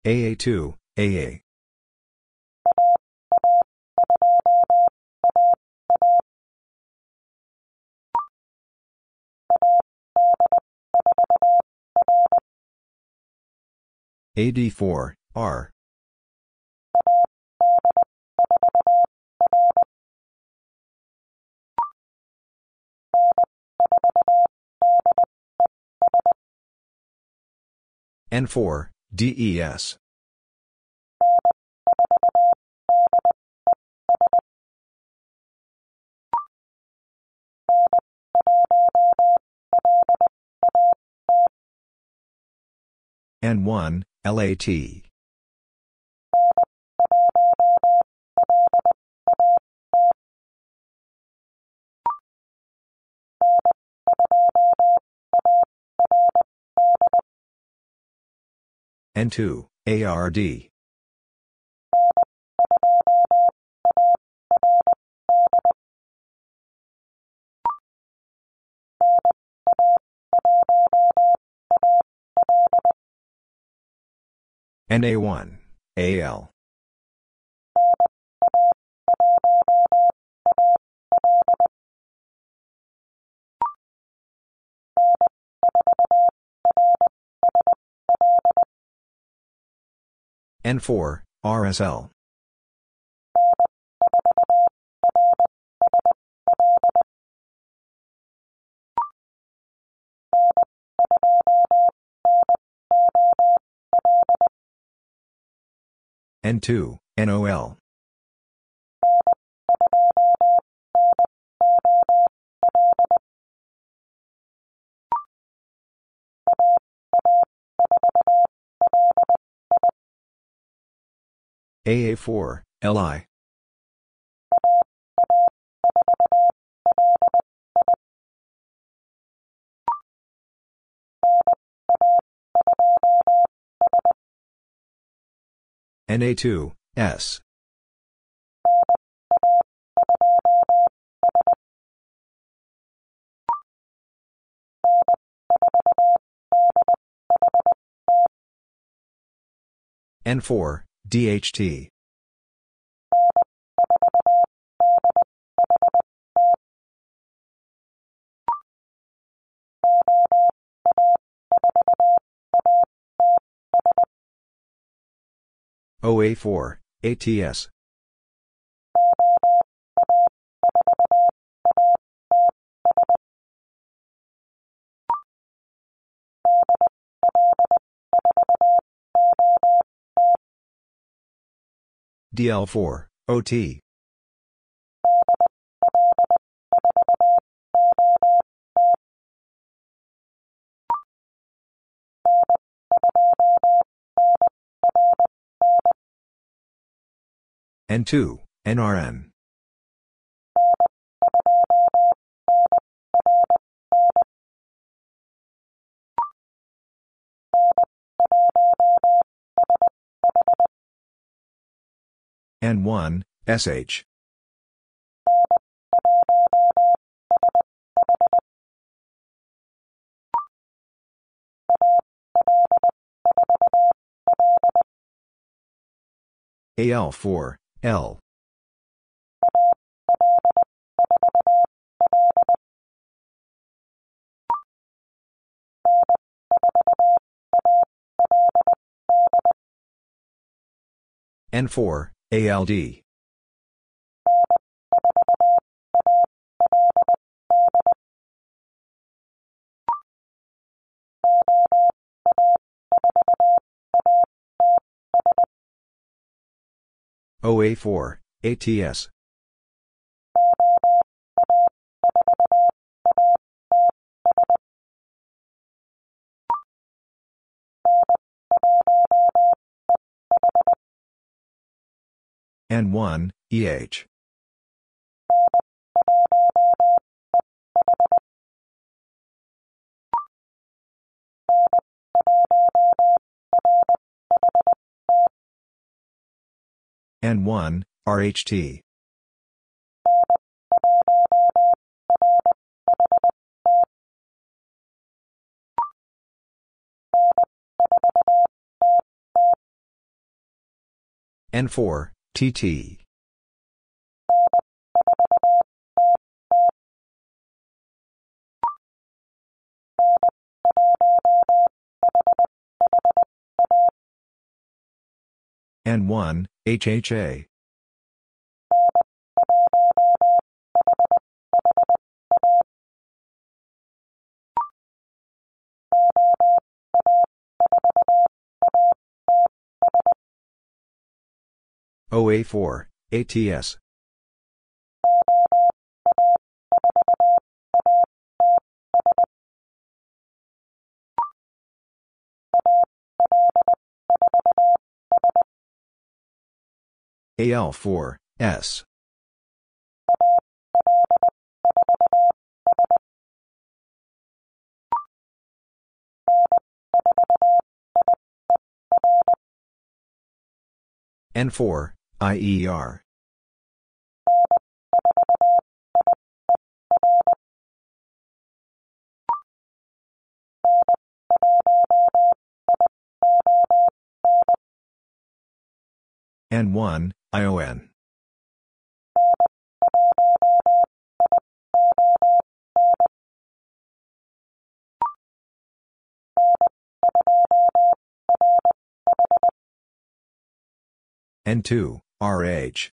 Speaker 1: AA2, AA. AD4, R. N4, DES N1, LAT. N2, ARD. NA1, AL. N4, RSL. N2, NOL. AA4, LI. NA2, S. N4, DHT. OA4, ATS. DL4, OT. N2, NRN. N1, SH. AL4, L. N4, ALD. OA4, ATS. N1, EH. N1, RHT. N4, TT. N1, HHA. OA4, ATS. AL4, S. N4, IER. N1, ION. N2, RH.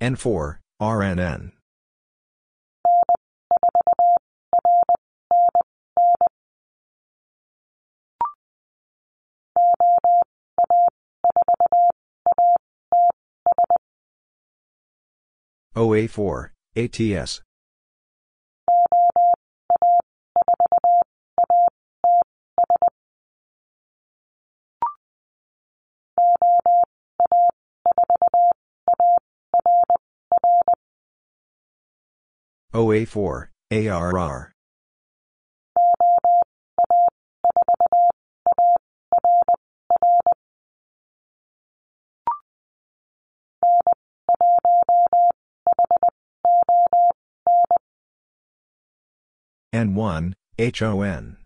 Speaker 1: N4, RNN. OA4, ATS. OA4, ARR. N1, HON.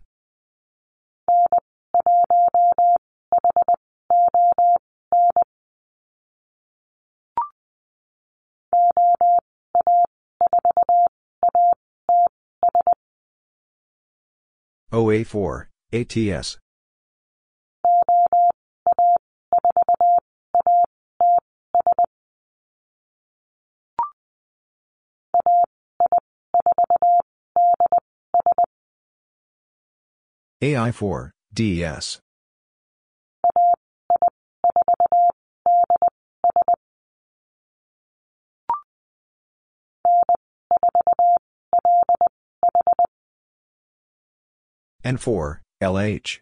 Speaker 1: OA4, ATS. AI4, DS. N4, LH.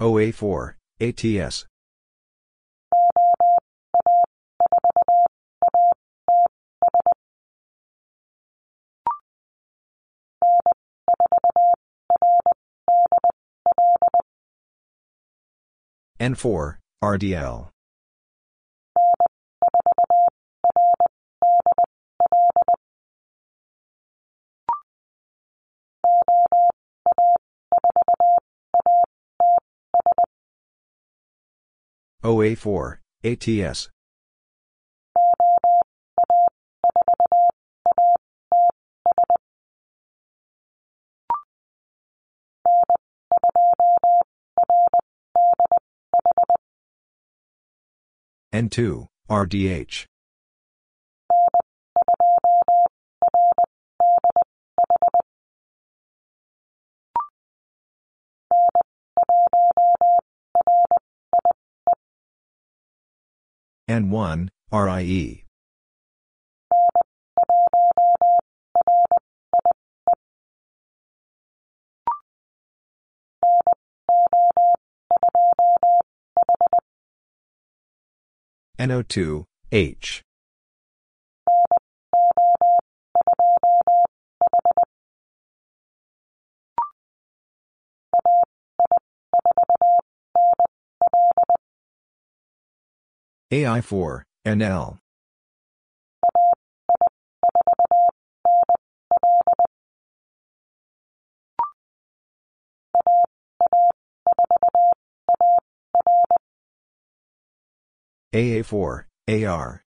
Speaker 1: OA4, ATS. N4, RDL. OA4, ATS. N2, RDH. N1, RIE. NO2, H. AI4, NL. AA4, AR.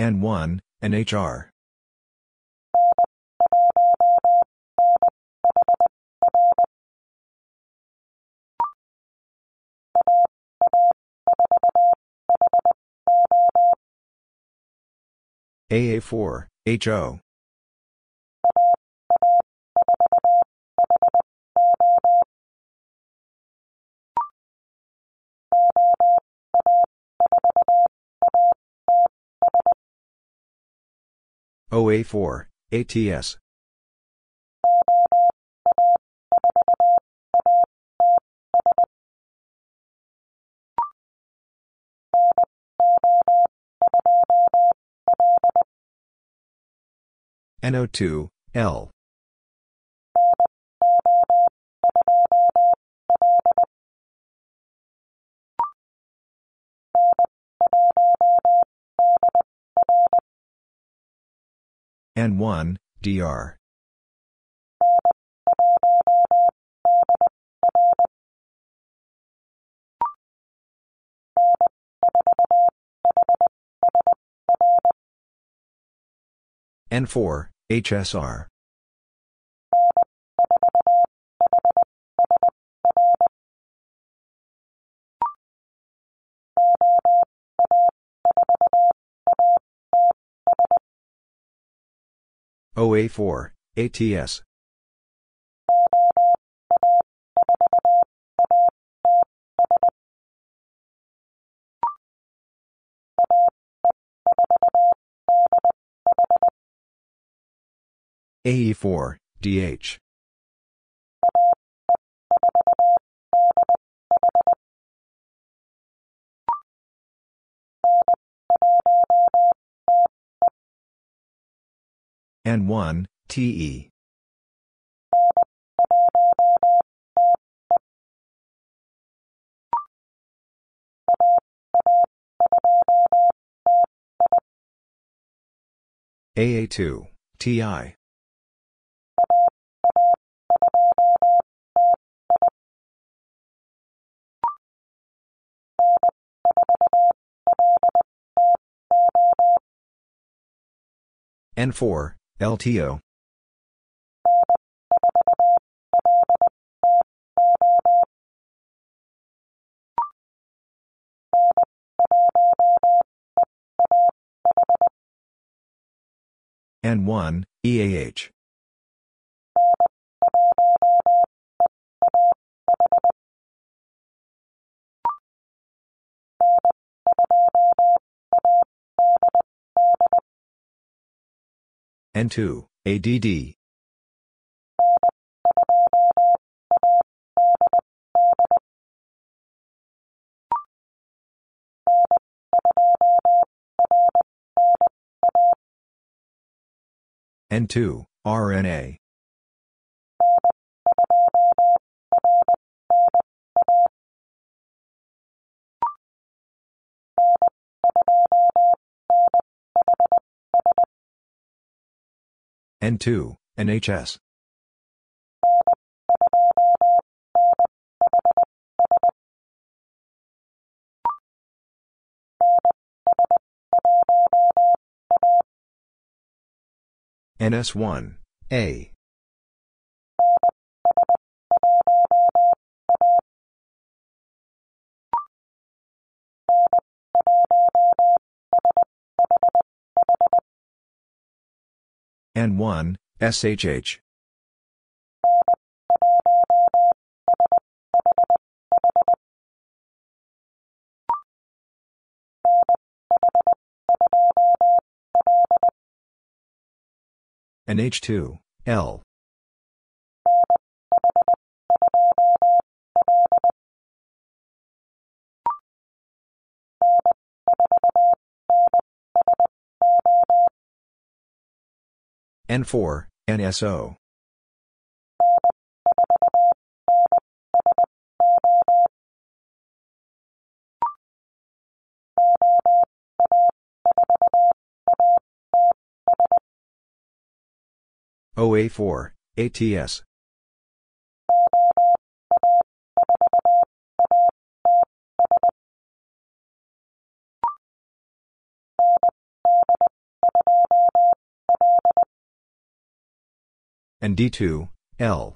Speaker 1: N1, and HR. AA4, HO. OA4, ATS. NO2, L. N1, DR. N4, HSR. OA4, ATS. AE4, DH. N1, TE. AA2, TI. N4, LTO. N1, EAH. N2, ADD. N2, RNA. N2, NHS. NS1, A. N1, SHH. And H2, L. N4, NSO. OA4, ATS. and D2, L.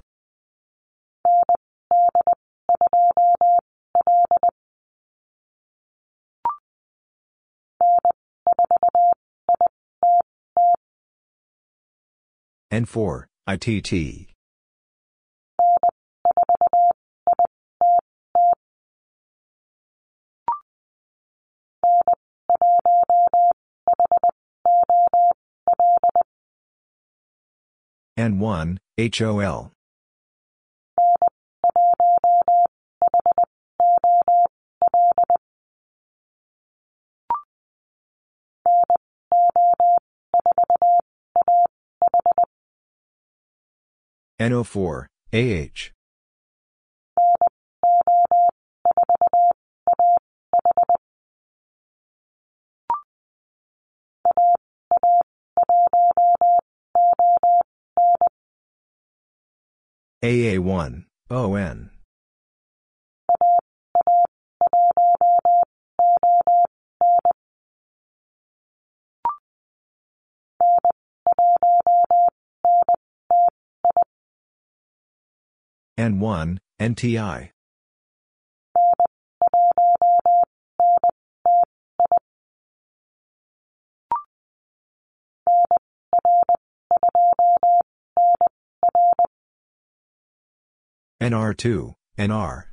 Speaker 1: N4, ITT. N1, HOL. NO4, AH. AA1, ON. N1, NTI. NR2, NR.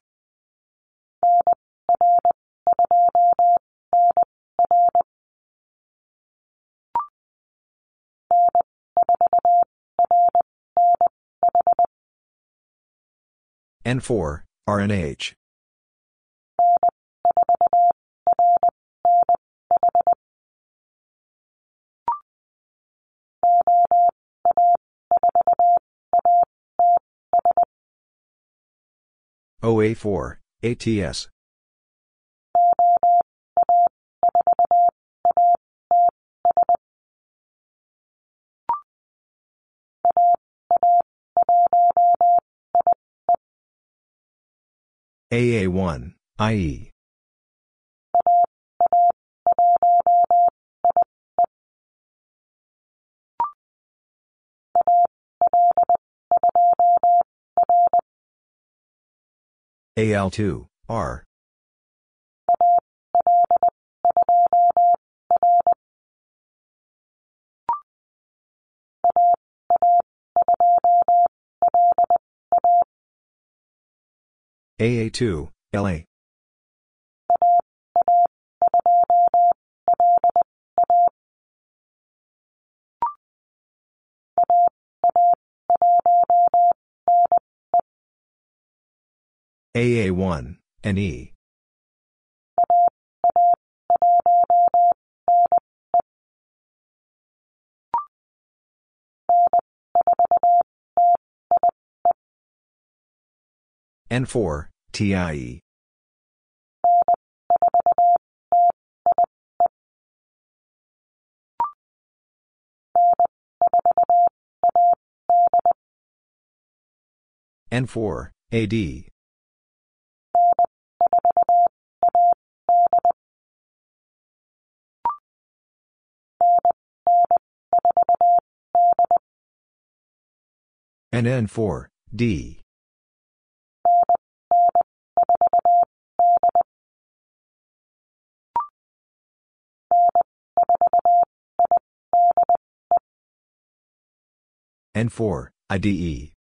Speaker 1: N4, RNH. OA4, ATS. AA1, IE. AL2, R. AA2, LA. AA1, NE. N4, TIE. N4, AD. NN4, D. N4, IDE.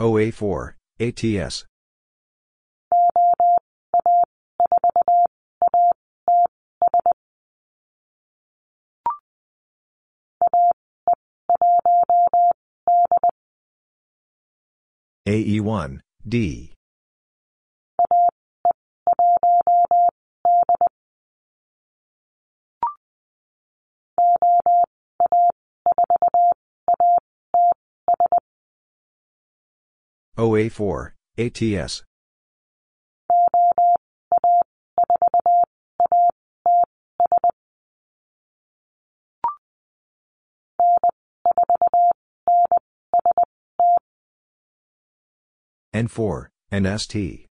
Speaker 1: OA4, ATS. AE1, D. OA4, ATS. N4, NST.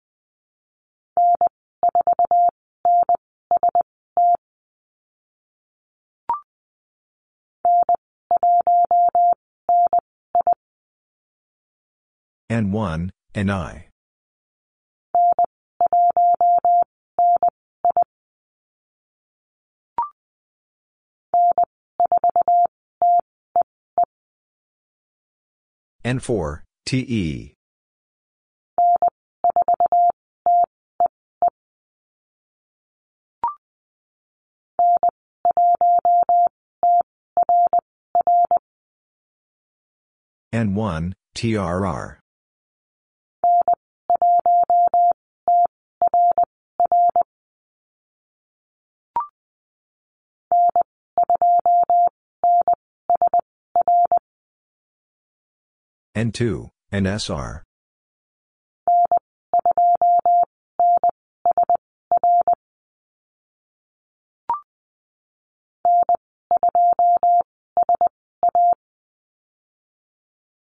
Speaker 1: N1, NI. N4, TE. N1, TRR. N2, NSR.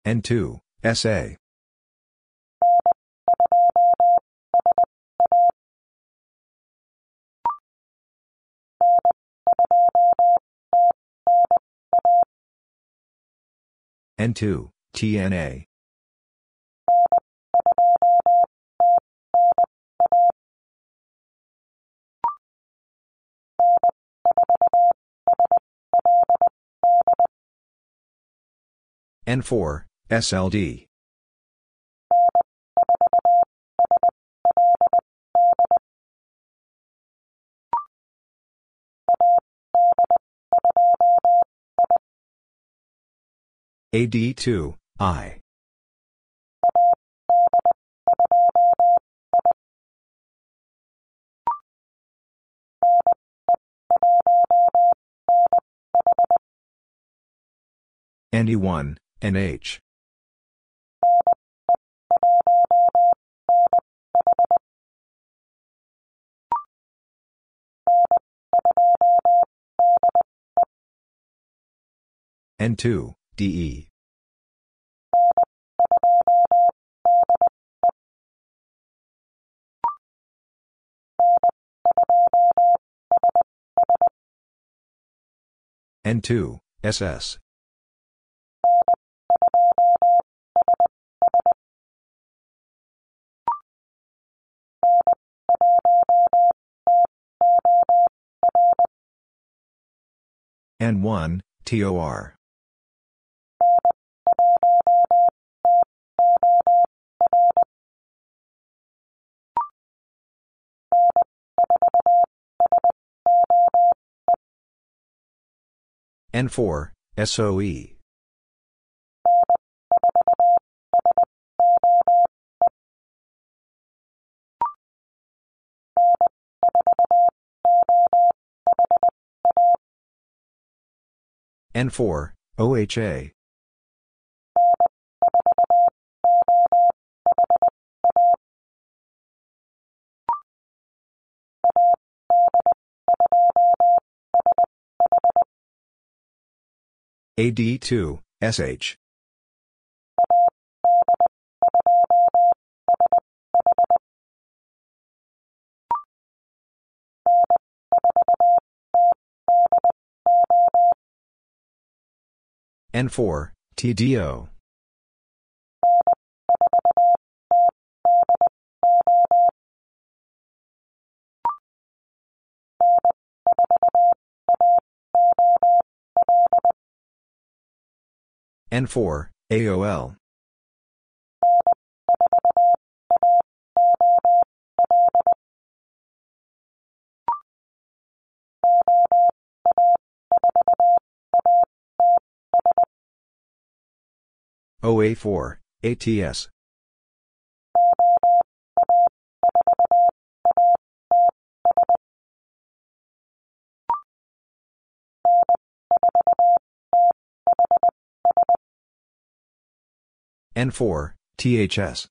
Speaker 1: N2, SA. N2, TNA. N4, SLD. AD2, I. NE1, NH. N2, DE. N2, SS. N1, TOR. N4, SOE. N4, OHA. AD2, SH. N4, TDO. N4, AOL. OA4, ATS. N4, THS.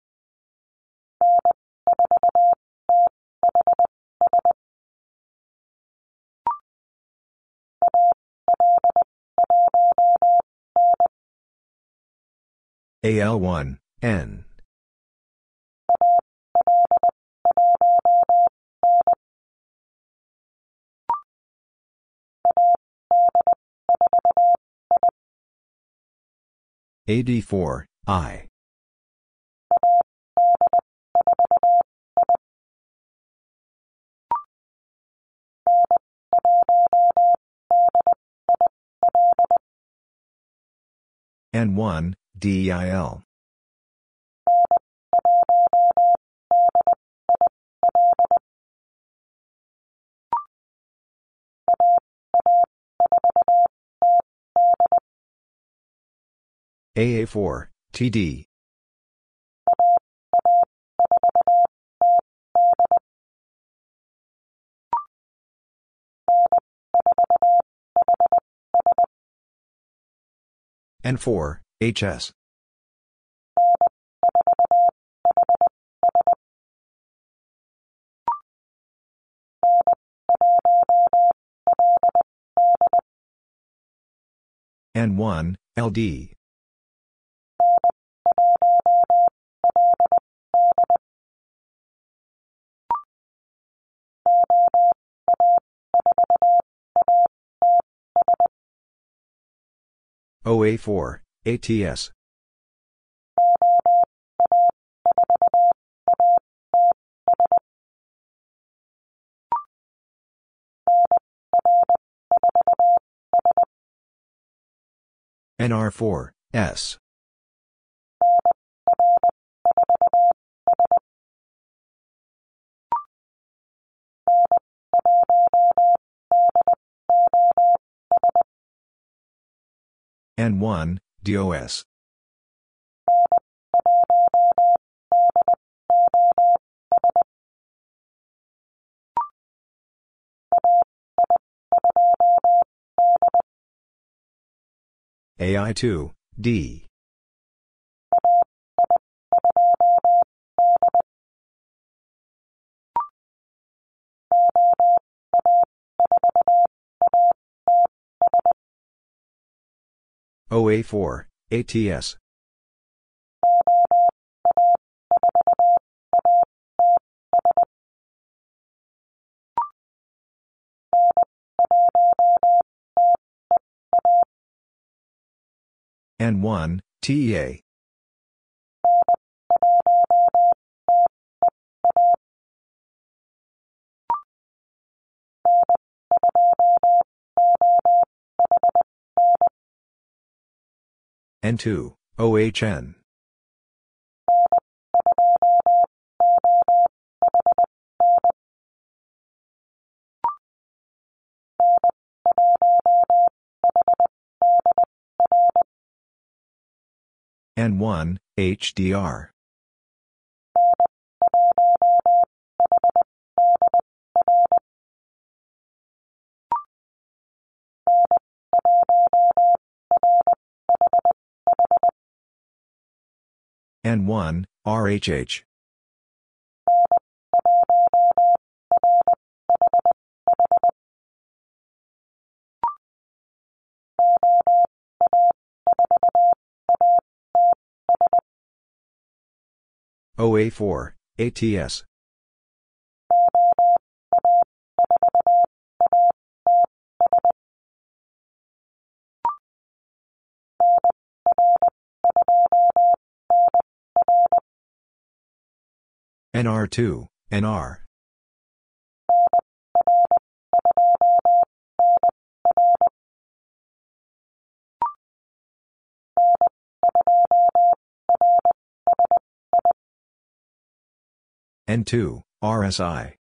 Speaker 1: AL1, N. AD4, I. N1, DEIL. AA4, TD. N4, HS. N1, LD. OA4, ATS. NR4, S. N1, DOS. AI2, D. OA4, ATS. N1, TEA. N2, OHN. N1, HDR. N1, RHH. OA4, ATS. NR2, NR. N2, RSI.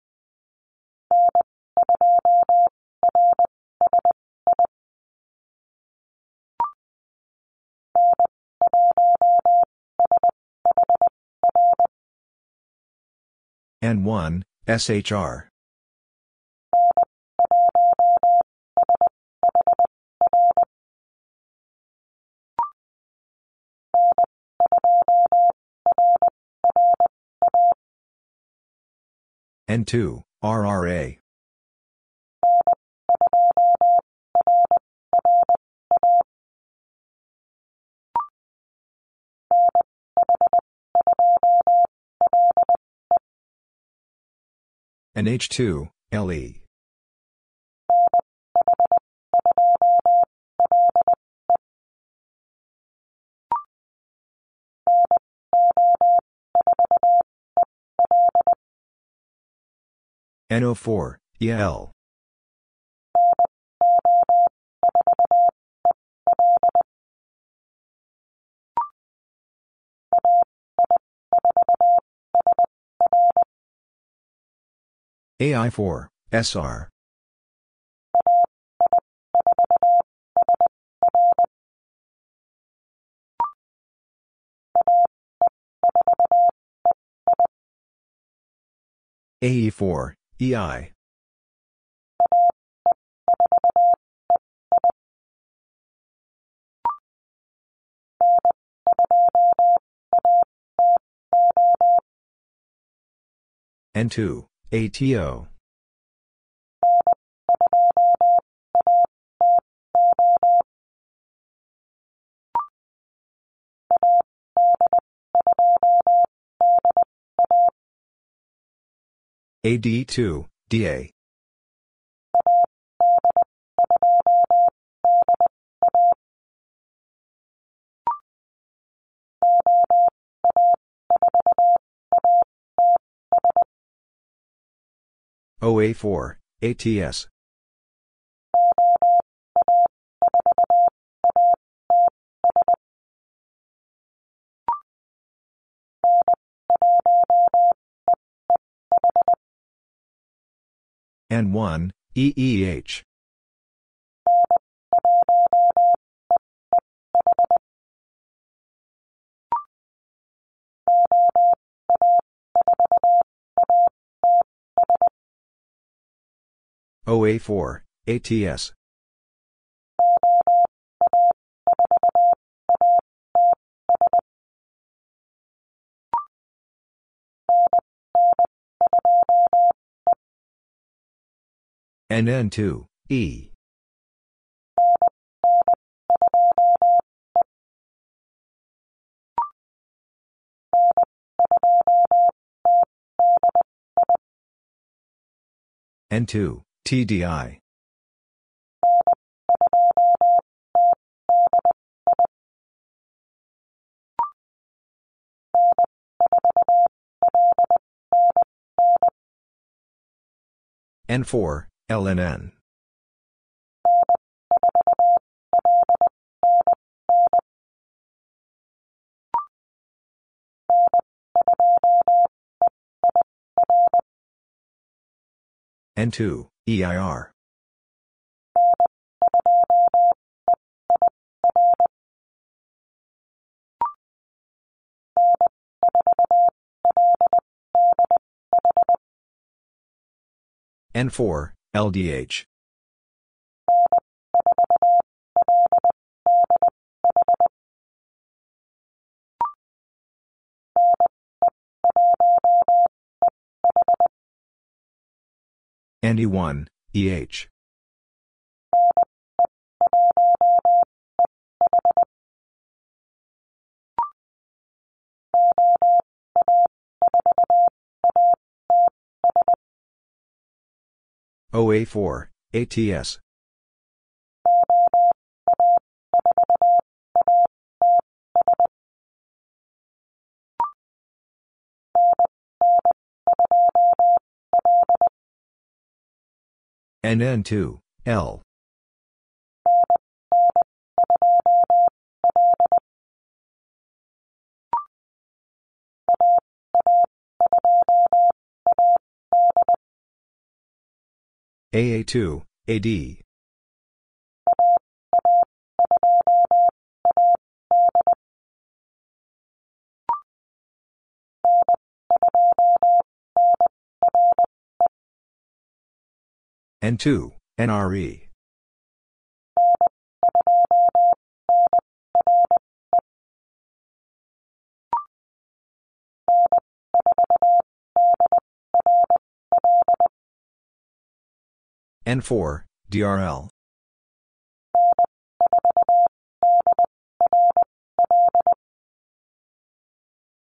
Speaker 1: N1, SHR. N2, RRA. And H2, LE. NO4, EL. AI4, SR. AE4, EI. N2, ATO. AD2, DA. OA4, ATS. N1, EEH. OA4, ATS. NN2, E. N2, TDI. N4, LNN. N2, EIR. N4, LDH. NE1, EH. OA4, ATS. NN2, L. AA2, AD. N2, NRE. N4, DRL.